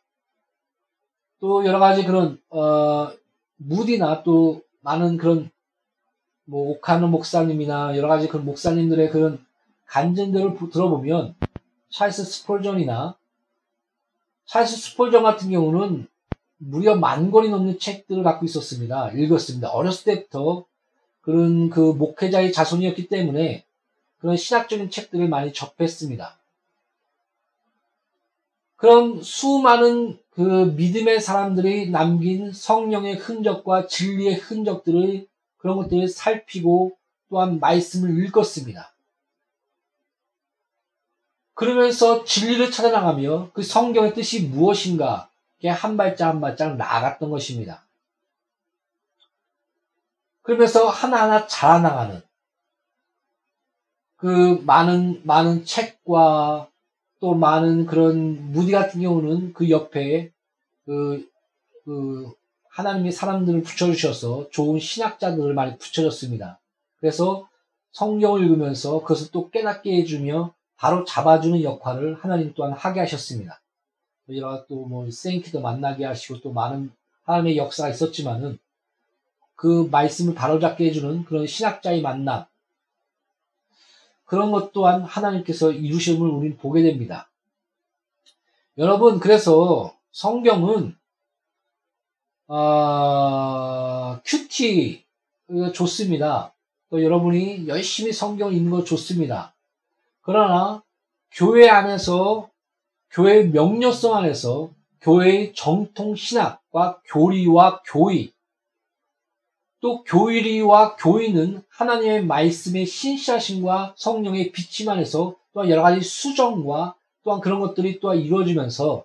또 여러 가지 그런 어, 무디나 또 많은 그런 뭐 오카노 목사님이나 여러 가지 그런 목사님들의 그런 간증들을 들어보면 찰스 스폴전이나 찰스 스폴전 같은 경우는 무려 만 권이 넘는 책들을 갖고 있었습니다. 읽었습니다. 어렸을 때부터 그런 그 목회자의 자손이었기 때문에 그런 신학적인 책들을 많이 접했습니다. 그런 수많은 그 믿음의 사람들이 남긴 성령의 흔적과 진리의 흔적들을 그런 것들을 살피고 또한 말씀을 읽었습니다. 그러면서 진리를 찾아나가며 그 성경의 뜻이 무엇인가 한 발짝 한 발짝 나아갔던 것입니다. 그러면서 하나하나 자라나가는 그 많은 많은 책과 또또 많은 그런 무디 같은 경우는 그 옆에 그, 그 하나님의 사람들을 붙여주셔서 좋은 신학자들을 많이 붙여줬습니다. 그래서 성경을 읽으면서 그것을 또 깨닫게 해주며 바로 잡아주는 역할을 하나님 또한 하게 하셨습니다. 여러 또뭐 생키도 만나게 하시고 또 많은 하나님의 역사가 있었지만은 그 말씀을 바로잡게 해주는 그런 신학자의 만남 그런 것 또한 하나님께서 이루심을 우리는 보게 됩니다. 여러분 그래서 성경은 어, 큐티 좋습니다. 또 여러분이 열심히 성경 읽는 거 좋습니다. 그러나 교회 안에서 교회 명료성 안에서 교회의 정통 신학과 교리와 교의 또 교리와 교의는 하나님의 말씀의 신실하심과 성령의 비침 안에서 또 여러 가지 수정과 또한 그런 것들이 또한 이루어지면서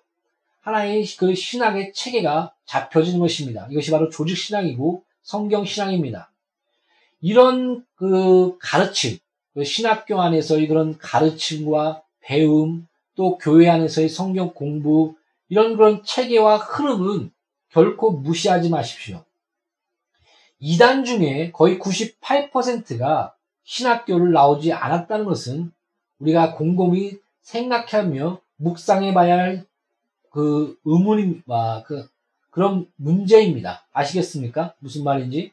하나의 그 신학의 체계가 잡혀지는 것입니다. 이것이 바로 조직 신앙이고 성경 신앙입니다. 이런 그 가르침, 그 신학교 안에서의 그런 가르침과 배움, 또 교회 안에서의 성경 공부, 이런 그런 체계와 흐름은 결코 무시하지 마십시오. 이단 중에 거의 98%가 신학교를 나오지 않았다는 것은 우리가 곰곰이 생각하며 묵상해 봐야 할 그 의문입니다. 아, 그, 그런 문제입니다. 아시겠습니까? 무슨 말인지?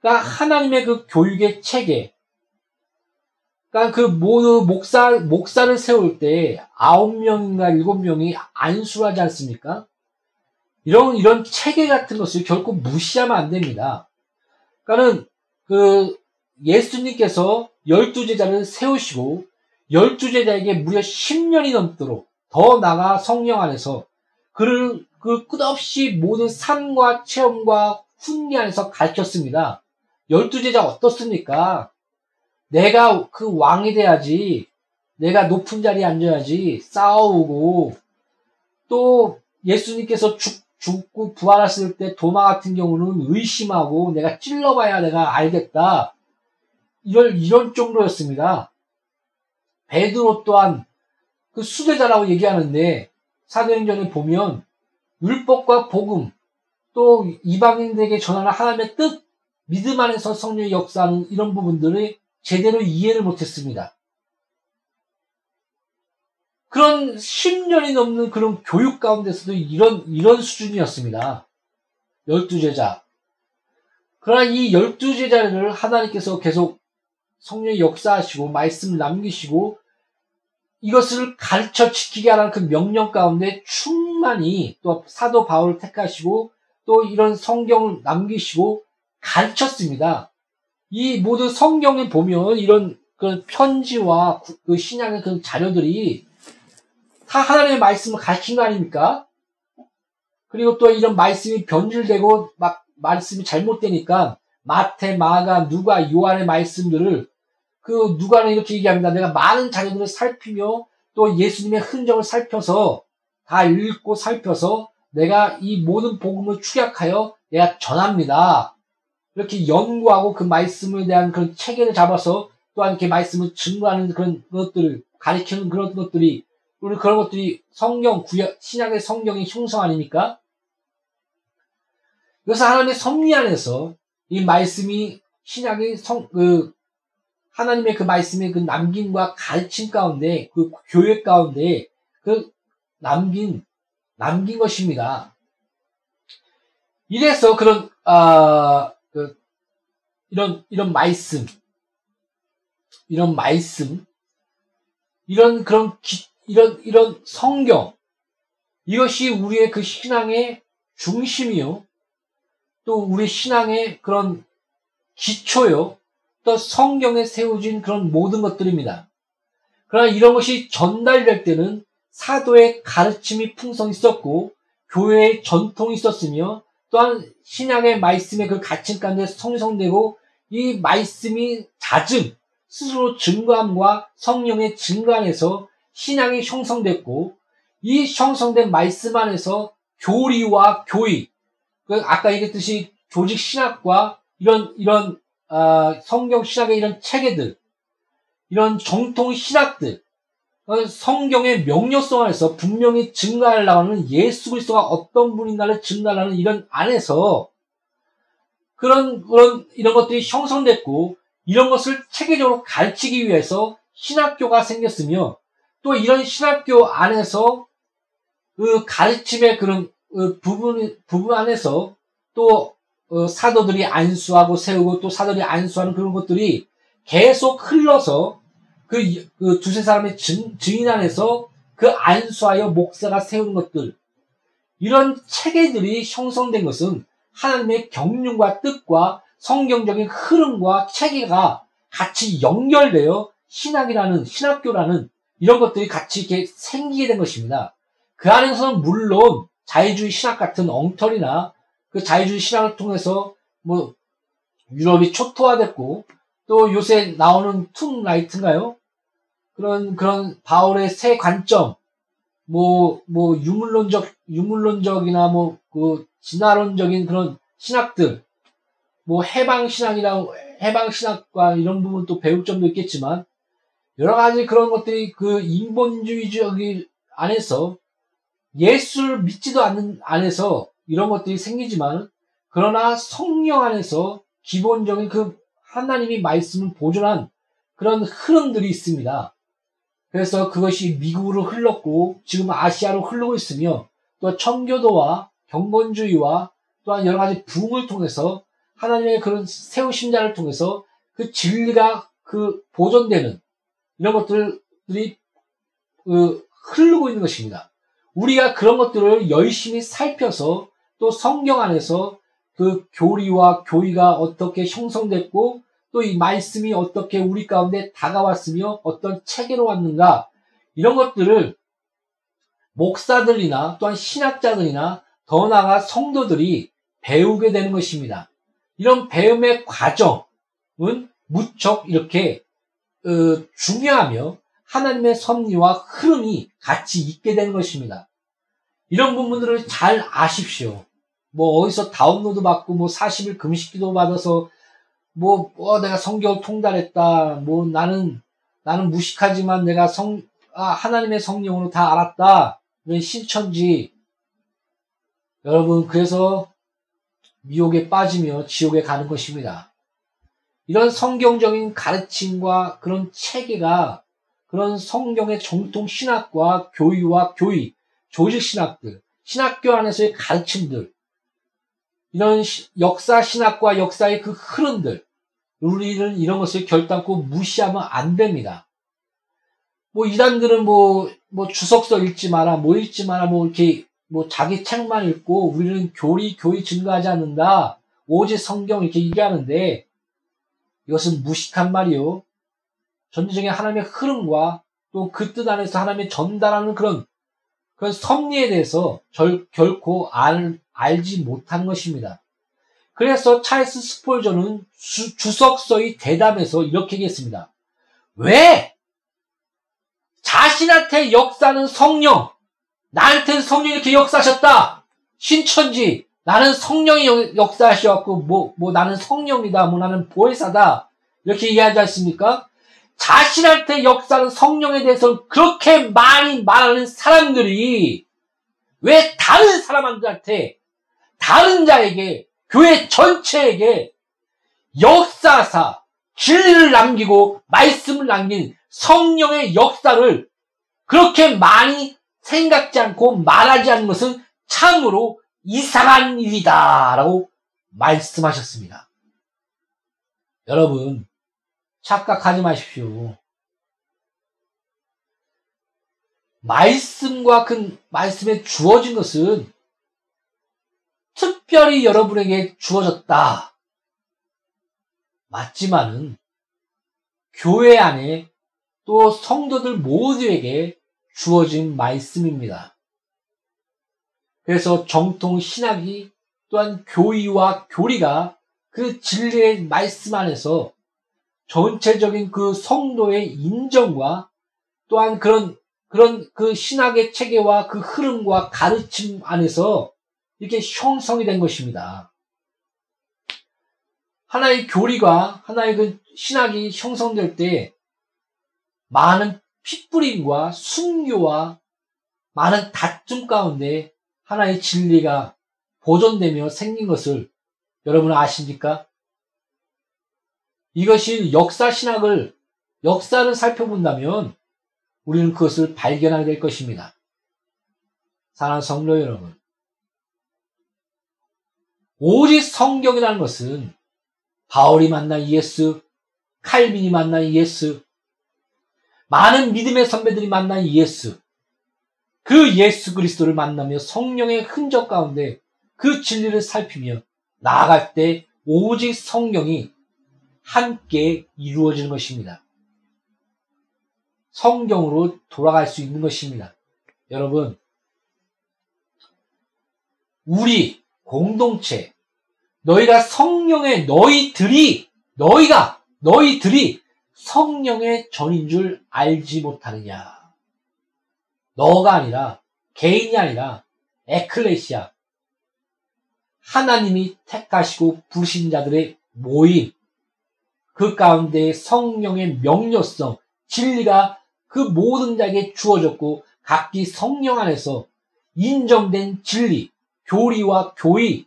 그러니까 하나님의 그 교육의 체계, 그러니까 그 모두 목사, 목사를 세울 때 아홉 명인가 일곱 명이 안수하지 않습니까? 이런, 이런 체계 같은 것을 결코 무시하면 안 됩니다. 그러니까는 그 예수님께서 열두 제자를 세우시고 열두 제자에게 무려 10년이 넘도록 더 나가 성령 안에서 그를 그 끝없이 모든 삶과 체험과 훈계 안에서 가르쳤습니다. 열두 제자 어떻습니까? 내가 그 왕이 돼야지, 내가 높은 자리에 앉아야지 싸우고 또 예수님께서 죽 죽고 부활했을 때 도마 같은 경우는 의심하고 내가 찔러봐야 내가 알겠다. 이런, 이런 정도였습니다. 베드로 또한 그 수제자라고 얘기하는데 사도행전에 보면 율법과 복음 또 이방인들에게 전하는 하나님의 뜻 믿음 안에서 성령의 역사하는 이런 부분들을 제대로 이해를 못했습니다. 그런 10년이 넘는 그런 교육 가운데서도 이런, 이런 수준이었습니다. 열두 제자. 그러나 이 열두 제자를 하나님께서 계속 성령의 역사하시고, 말씀 남기시고, 이것을 가르쳐 지키게 하는 그 명령 가운데 충만히 또 사도 바울을 택하시고, 또 이런 성경을 남기시고, 가르쳤습니다. 이 모든 성경에 보면 이런 그 편지와 그 신약의 그 자료들이 다 하나님의 말씀을 가르친 거 아닙니까? 그리고 또 이런 말씀이 변질되고 막 말씀이 잘못되니까 마태, 마가, 누가, 요한의 말씀들을 그 누가는 이렇게 얘기합니다. 내가 많은 자료들을 살피며 또 예수님의 흔적을 살펴서 다 읽고 살펴서 내가 이 모든 복음을 축약하여 내가 전합니다. 이렇게 연구하고 그 말씀에 대한 그런 체계를 잡아서 또한 이렇게 말씀을 증거하는 그런 것들을 가리키는 그런 것들이 우리 그런 것들이 성경, 구약, 신약의 성경의 형성 아닙니까? 그래서 하나님의 섭리 안에서 이 말씀이 신약의 성, 그, 하나님의 그 말씀의 그 남김과 가르침 가운데, 그 교회 가운데 그 남긴, 남긴 것입니다. 이래서 그런, 아, 그, 이런, 이런 말씀, 이런 말씀, 이런 그런 기, 이런, 이런 성경, 이것이 우리의 그 신앙의 중심이요. 또 우리 신앙의 그런 기초요. 또 성경에 세워진 그런 모든 것들입니다. 그러나 이런 것이 전달될 때는 사도의 가르침이 풍성히 있었고, 교회의 전통이 있었으며, 또한 신앙의 말씀의 그 가침 가운데 성성되고, 이 말씀이 잦음, 스스로 증거함과 성령의 증거 안에서 신앙이 형성됐고 이 형성된 말씀 안에서 교리와 교의, 그 아까 얘기했듯이 조직 신학과 이런 이런 어, 성경 신학의 이런 체계들, 이런 정통 신학들, 어, 성경의 명료성 안에서 분명히 증가하려고 하는 예수 그리스도가 어떤 분인가를 증가하는 이런 안에서 그런 그런 이런 것들이 형성됐고 이런 것을 체계적으로 가르치기 위해서 신학교가 생겼으며 또 이런 신학교 안에서 그 가르침의 그런 그 부분 부분 안에서 또 어, 사도들이 안수하고 세우고 또 사도들이 안수하는 그런 것들이 계속 흘러서 그, 그 두세 사람의 증, 증인 안에서 그 안수하여 목사가 세우는 것들 이런 체계들이 형성된 것은 하나님의 경륜과 뜻과 성경적인 흐름과 체계가 같이 연결되어 신학이라는 신학교라는 이런 것들이 같이 이렇게 생기게 된 것입니다. 그 안에서는 물론 자유주의 신학 같은 엉터리나 그 자유주의 신학을 통해서 뭐 유럽이 초토화됐고 또 요새 나오는 툰 라이트인가요? 그런 그런 바울의 새 관점 뭐뭐 뭐 유물론적 유물론적이나 뭐 그 진화론적인 그런 신학들 뭐 해방 신학이나 해방 신학과 이런 부분 또 배울 점도 있겠지만 여러 가지 그런 것들이 그 인본주의적인 안에서 예수를 믿지도 않는 안에서 이런 것들이 생기지만 그러나 성령 안에서 기본적인 그 하나님이 말씀을 보존한 그런 흐름들이 있습니다. 그래서 그것이 미국으로 흘렀고 지금 아시아로 흐르고 있으며 또 청교도와 경건주의와 또한 여러 가지 부흥을 통해서 하나님의 그런 세우신 자를 통해서 그 진리가 그 보존되는 이런 것들이 그 흐르고 있는 것입니다. 우리가 그런 것들을 열심히 살펴서 또 성경 안에서 그 교리와 교의가 어떻게 형성됐고 또 이 말씀이 어떻게 우리 가운데 다가왔으며 어떤 체계로 왔는가 이런 것들을 목사들이나 또한 신학자들이나 더 나아가 성도들이 배우게 되는 것입니다. 이런 배움의 과정은 무척 이렇게 어, 중요하며 하나님의 섭리와 흐름이 같이 있게 되는 것입니다. 이런 부분들을 잘 아십시오. 뭐 어디서 다운로드 받고 뭐 40일 금식기도 받아서 뭐, 뭐 내가 성경을 통달했다. 뭐 나는 나는 무식하지만 내가 성 아, 하나님의 성령으로 다 알았다. 이런 신천지 여러분 그래서 미혹에 빠지며 지옥에 가는 것입니다. 이런 성경적인 가르침과 그런 체계가 그런 성경의 정통 신학과 교의와 교의, 조직 신학들, 신학교 안에서의 가르침들, 이런 역사 신학과 역사의 그 흐름들, 우리는 이런 것을 결단코 무시하면 안 됩니다. 뭐 이단들은 뭐, 뭐 주석서 읽지 마라, 뭐 읽지 마라, 뭐 이렇게 뭐 자기 책만 읽고 우리는 교리, 교의 증가하지 않는다. 오직 성경 이렇게 얘기하는데 이것은 무식한 말이요. 전체적인 하나님의 흐름과 또 그 뜻 안에서 하나님의 전달하는 그런 그런 섭리에 대해서 절, 결코 알, 알지 못한 것입니다. 그래서 찰스 스폴저는 주, 주석서의 대담에서 이렇게 얘기했습니다. 왜? 자신한테 역사는 성령, 나한테는 성령이 이렇게 역사하셨다. 신천지, 나는 성령이 역사하셔갖고, 뭐, 뭐, 나는 성령이다. 뭐, 나는 보혜사다. 이렇게 이해하지 않습니까? 자신한테 역사는 성령에 대해서 그렇게 많이 말하는 사람들이 왜 다른 사람들한테, 다른 자에게, 교회 전체에게 역사사, 진리를 남기고 말씀을 남긴 성령의 역사를 그렇게 많이 생각지 않고 말하지 않는 것은 참으로 이상한 일이다. 라고 말씀하셨습니다. 여러분, 착각하지 마십시오. 말씀과 그 말씀에 주어진 것은 특별히 여러분에게 주어졌다. 맞지만은 교회 안에 또 성도들 모두에게 주어진 말씀입니다. 그래서 정통 신학이 또한 교의와 교리가 그 진리의 말씀 안에서 전체적인 그 성도의 인정과 또한 그런 그런 그 신학의 체계와 그 흐름과 가르침 안에서 이렇게 형성이 된 것입니다. 하나의 교리가 하나의 그 신학이 형성될 때 많은 핏부림과 순교와 많은 다툼 가운데 하나의 진리가 보존되며 생긴 것을 여러분 아십니까? 이것이 역사 신학을, 역사를 살펴본다면 우리는 그것을 발견하게 될 것입니다. 사랑하는 성도 여러분. 오직 성경이라는 것은 바울이 만난 예수, 칼빈이 만난 예수, 많은 믿음의 선배들이 만난 예수, 그 예수 그리스도를 만나며 성령의 흔적 가운데 그 진리를 살피며 나아갈 때 오직 성경이 함께 이루어지는 것입니다. 성경으로 돌아갈 수 있는 것입니다. 여러분, 우리 공동체, 너희가 성령의 너희들이, 너희가, 너희들이 성령의 전인 줄 알지 못하느냐. 너가 아니라, 개인이 아니라, 에클레시아, 하나님이 택하시고 부르신 자들의 모임, 그 가운데 성령의 명료성, 진리가 그 모든 자에게 주어졌고 각기 성령 안에서 인정된 진리, 교리와 교의,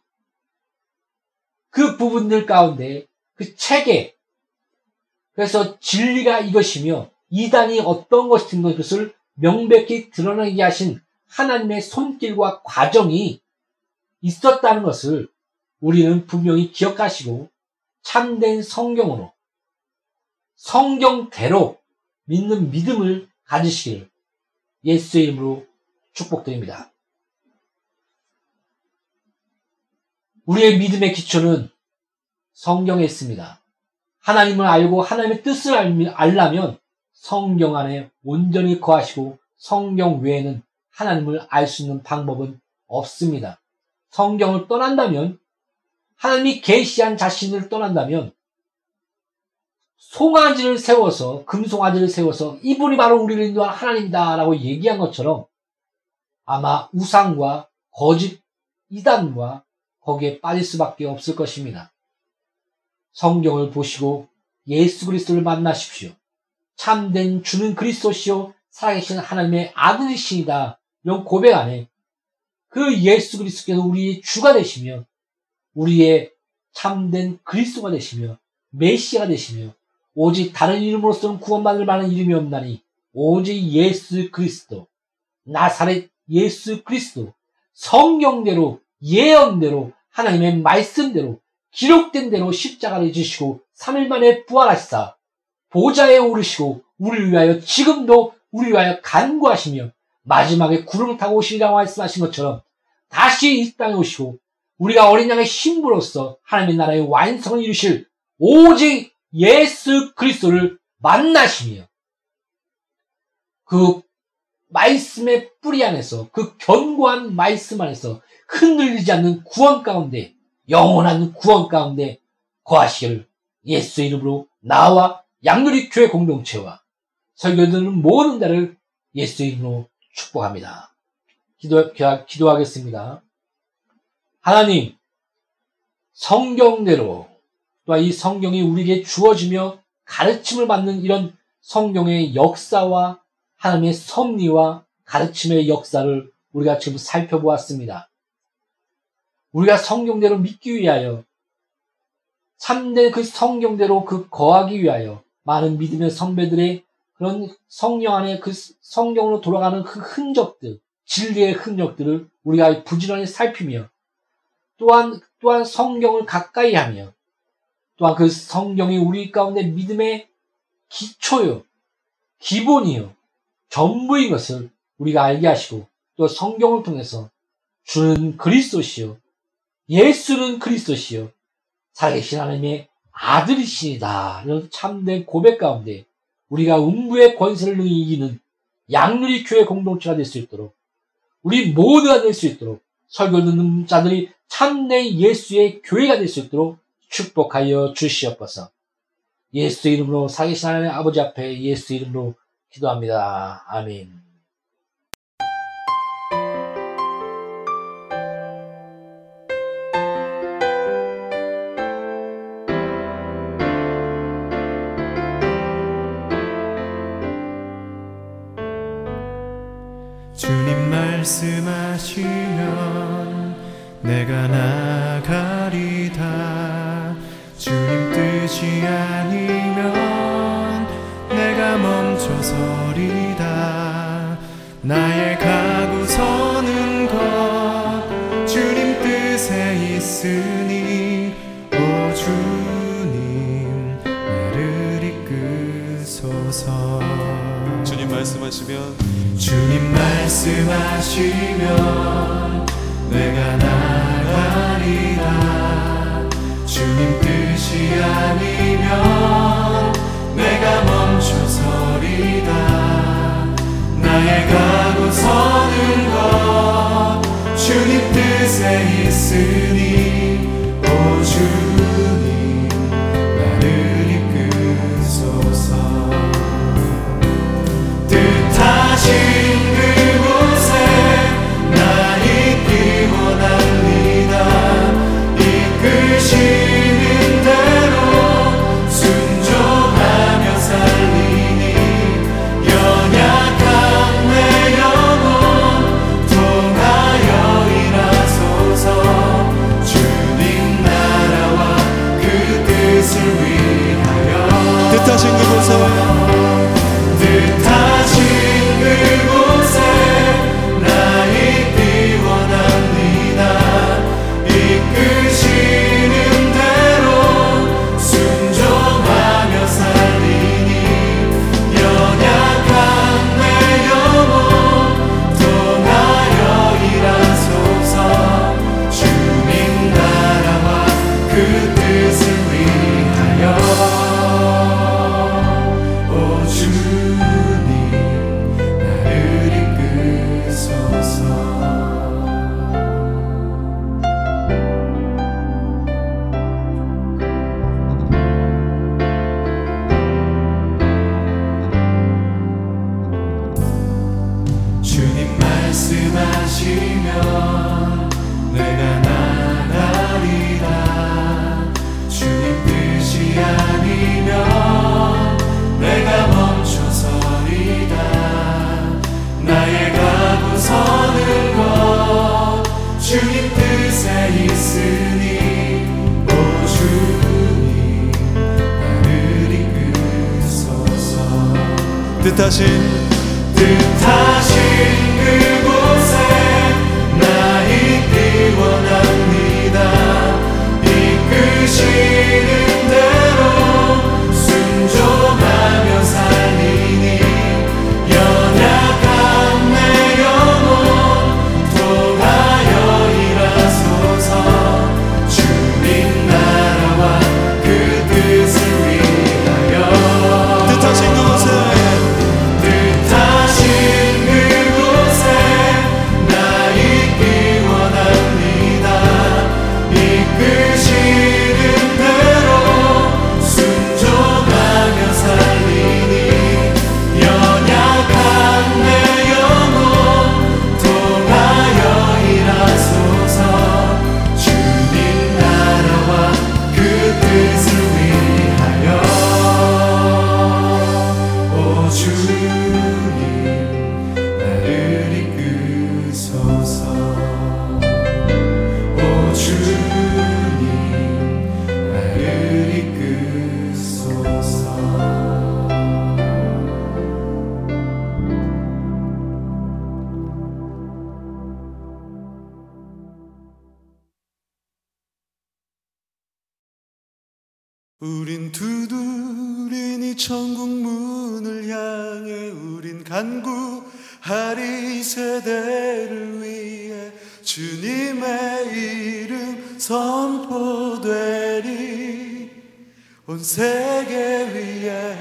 그 부분들 가운데 그 체계, 그래서 진리가 이것이며 이단이 어떤 것인 것을 명백히 드러나게 하신 하나님의 손길과 과정이 있었다는 것을 우리는 분명히 기억하시고 참된 성경으로 성경대로 믿는 믿음을 가지시길 예수의 이름으로 축복드립니다. 우리의 믿음의 기초는 성경에 있습니다. 하나님을 알고 하나님의 뜻을 알려면 성경 안에 온전히 거하시고 성경 외에는 하나님을 알 수 있는 방법은 없습니다. 성경을 떠난다면 하나님이 계시한 자신을 떠난다면 송아지를 세워서 금송아지를 세워서 이분이 바로 우리를 인도한 하나님이다라고 얘기한 것처럼 아마 우상과 거짓 이단과 거기에 빠질 수밖에 없을 것입니다. 성경을 보시고 예수 그리스도를 만나십시오. 참된 주는 그리스도시요 살아계신 하나님의 아들이시다. 이런 고백 안에 그 예수 그리스도께서 우리의 주가 되시며 우리의 참된 그리스도가 되시며 메시아가 되시며 오직 다른 이름으로서는 구원받을 만한 이름이 없나니 오직 예수 그리스도 나사렛 예수 그리스도 성경대로 예언대로 하나님의 말씀대로 기록된 대로 십자가를 지시고 3일 만에 부활하시사 보좌에 오르시고 우리를 위하여 지금도 우리를 위하여 간구하시며 마지막에 구름을 타고 오시리라고 말씀하신 것처럼 다시 이 땅에 오시고 우리가 어린 양의 신부로서 하나님의 나라의 완성을 이루실 오직 예수 그리스도를 만나시며 그 말씀의 뿌리 안에서 그 견고한 말씀 안에서 흔들리지 않는 구원 가운데 영원한 구원 가운데 거하시기를 예수 이름으로 나와 양누리 교회 공동체와 설교드는 모든 자를 예수 이름으로 축복합니다. 기도, 기도하겠습니다. 하나님, 성경대로 또한 이 성경이 우리에게 주어지며 가르침을 받는 이런 성경의 역사와 하나님의 섭리와 가르침의 역사를 우리가 지금 살펴보았습니다. 우리가 성경대로 믿기 위하여 참된 그 성경대로 그 거하기 위하여 많은 믿음의 선배들의 그런 성령 안에 그 성경으로 돌아가는 그 흔적들, 진리의 흔적들을 우리가 부지런히 살피며 또한 또한 성경을 가까이 하며 또한 그 성경이 우리 가운데 믿음의 기초요, 기본이요, 전부인 것을 우리가 알게 하시고 또 성경을 통해서 주는 그리스도시요, 예수는 그리스도시요, 살아계신 하나님의 아들이시다. 이런 참된 고백 가운데 우리가 음부의 권세를 능히 이기는 양누리 교회 공동체가 될 수 있도록 우리 모두가 될 수 있도록 설교 듣는 자들이 참된 예수의 교회가 될 수 있도록 축복하여 주시옵소서. 예수 이름으로 살계신 하나님의 아버지 앞에 예수 이름으로 기도합니다. 아멘. 천국 문을 향해 우린 간구하리 세대를 위해 주님의 이름 선포되리. 온 세계 위에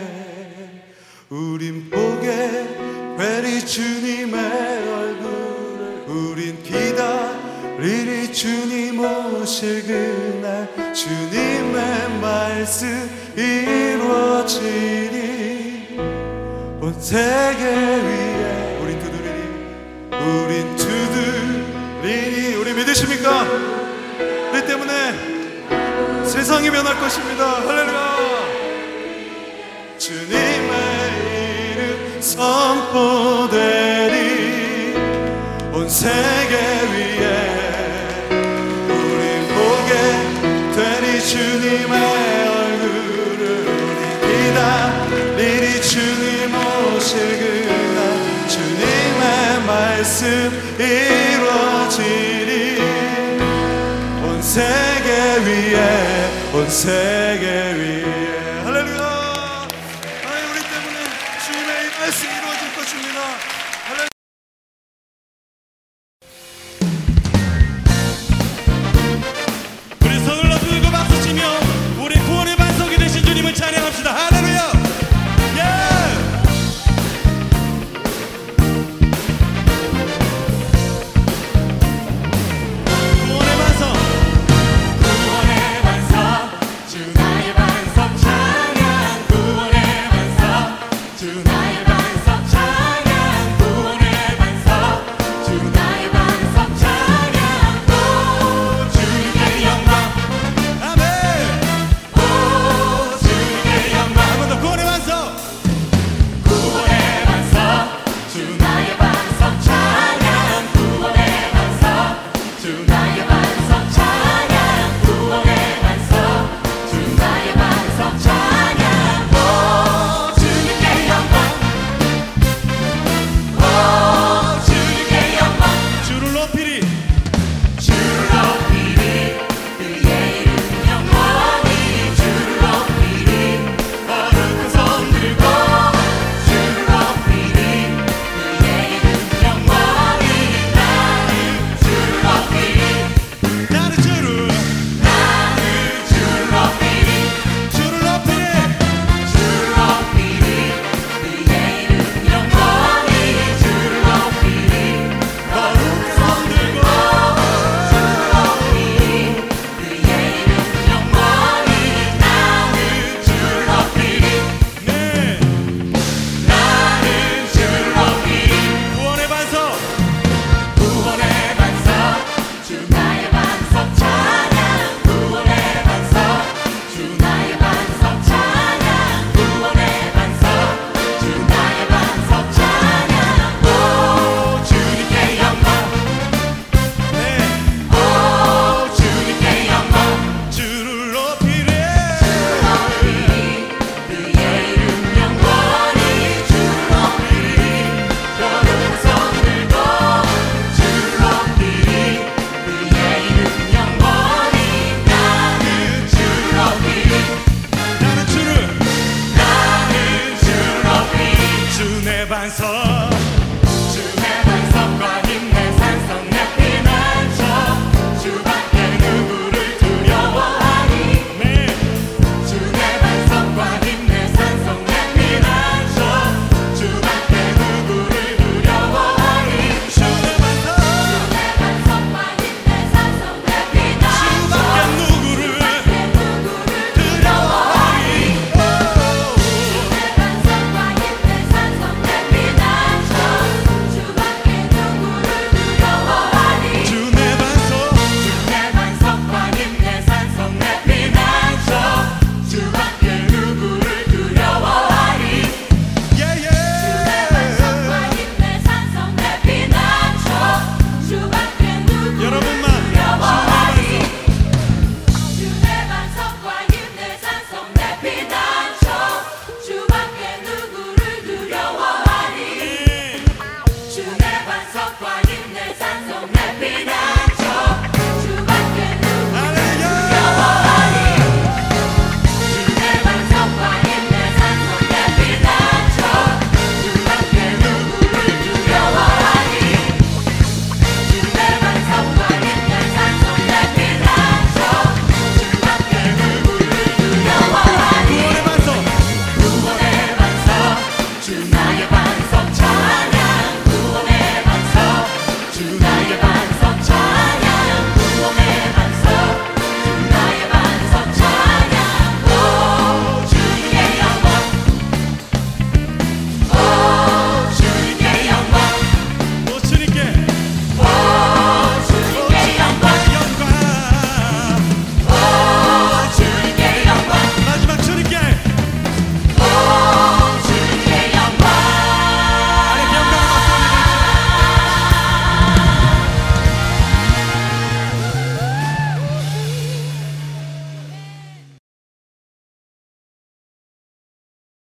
우린 복에 되리 주님의 얼굴을 우린 기다리리. 주님 오실 그날 주님의 말씀 이루어지니 온 세계 위에 우린 두드리니 우린 두드리니. 우리 믿으십니까? 우리 때문에 세상이 변할 것입니다. 할렐루야. 주님의 이름 선포되니 온 세계 말씀 이루어지리 온 세계 위에 온 세계 위에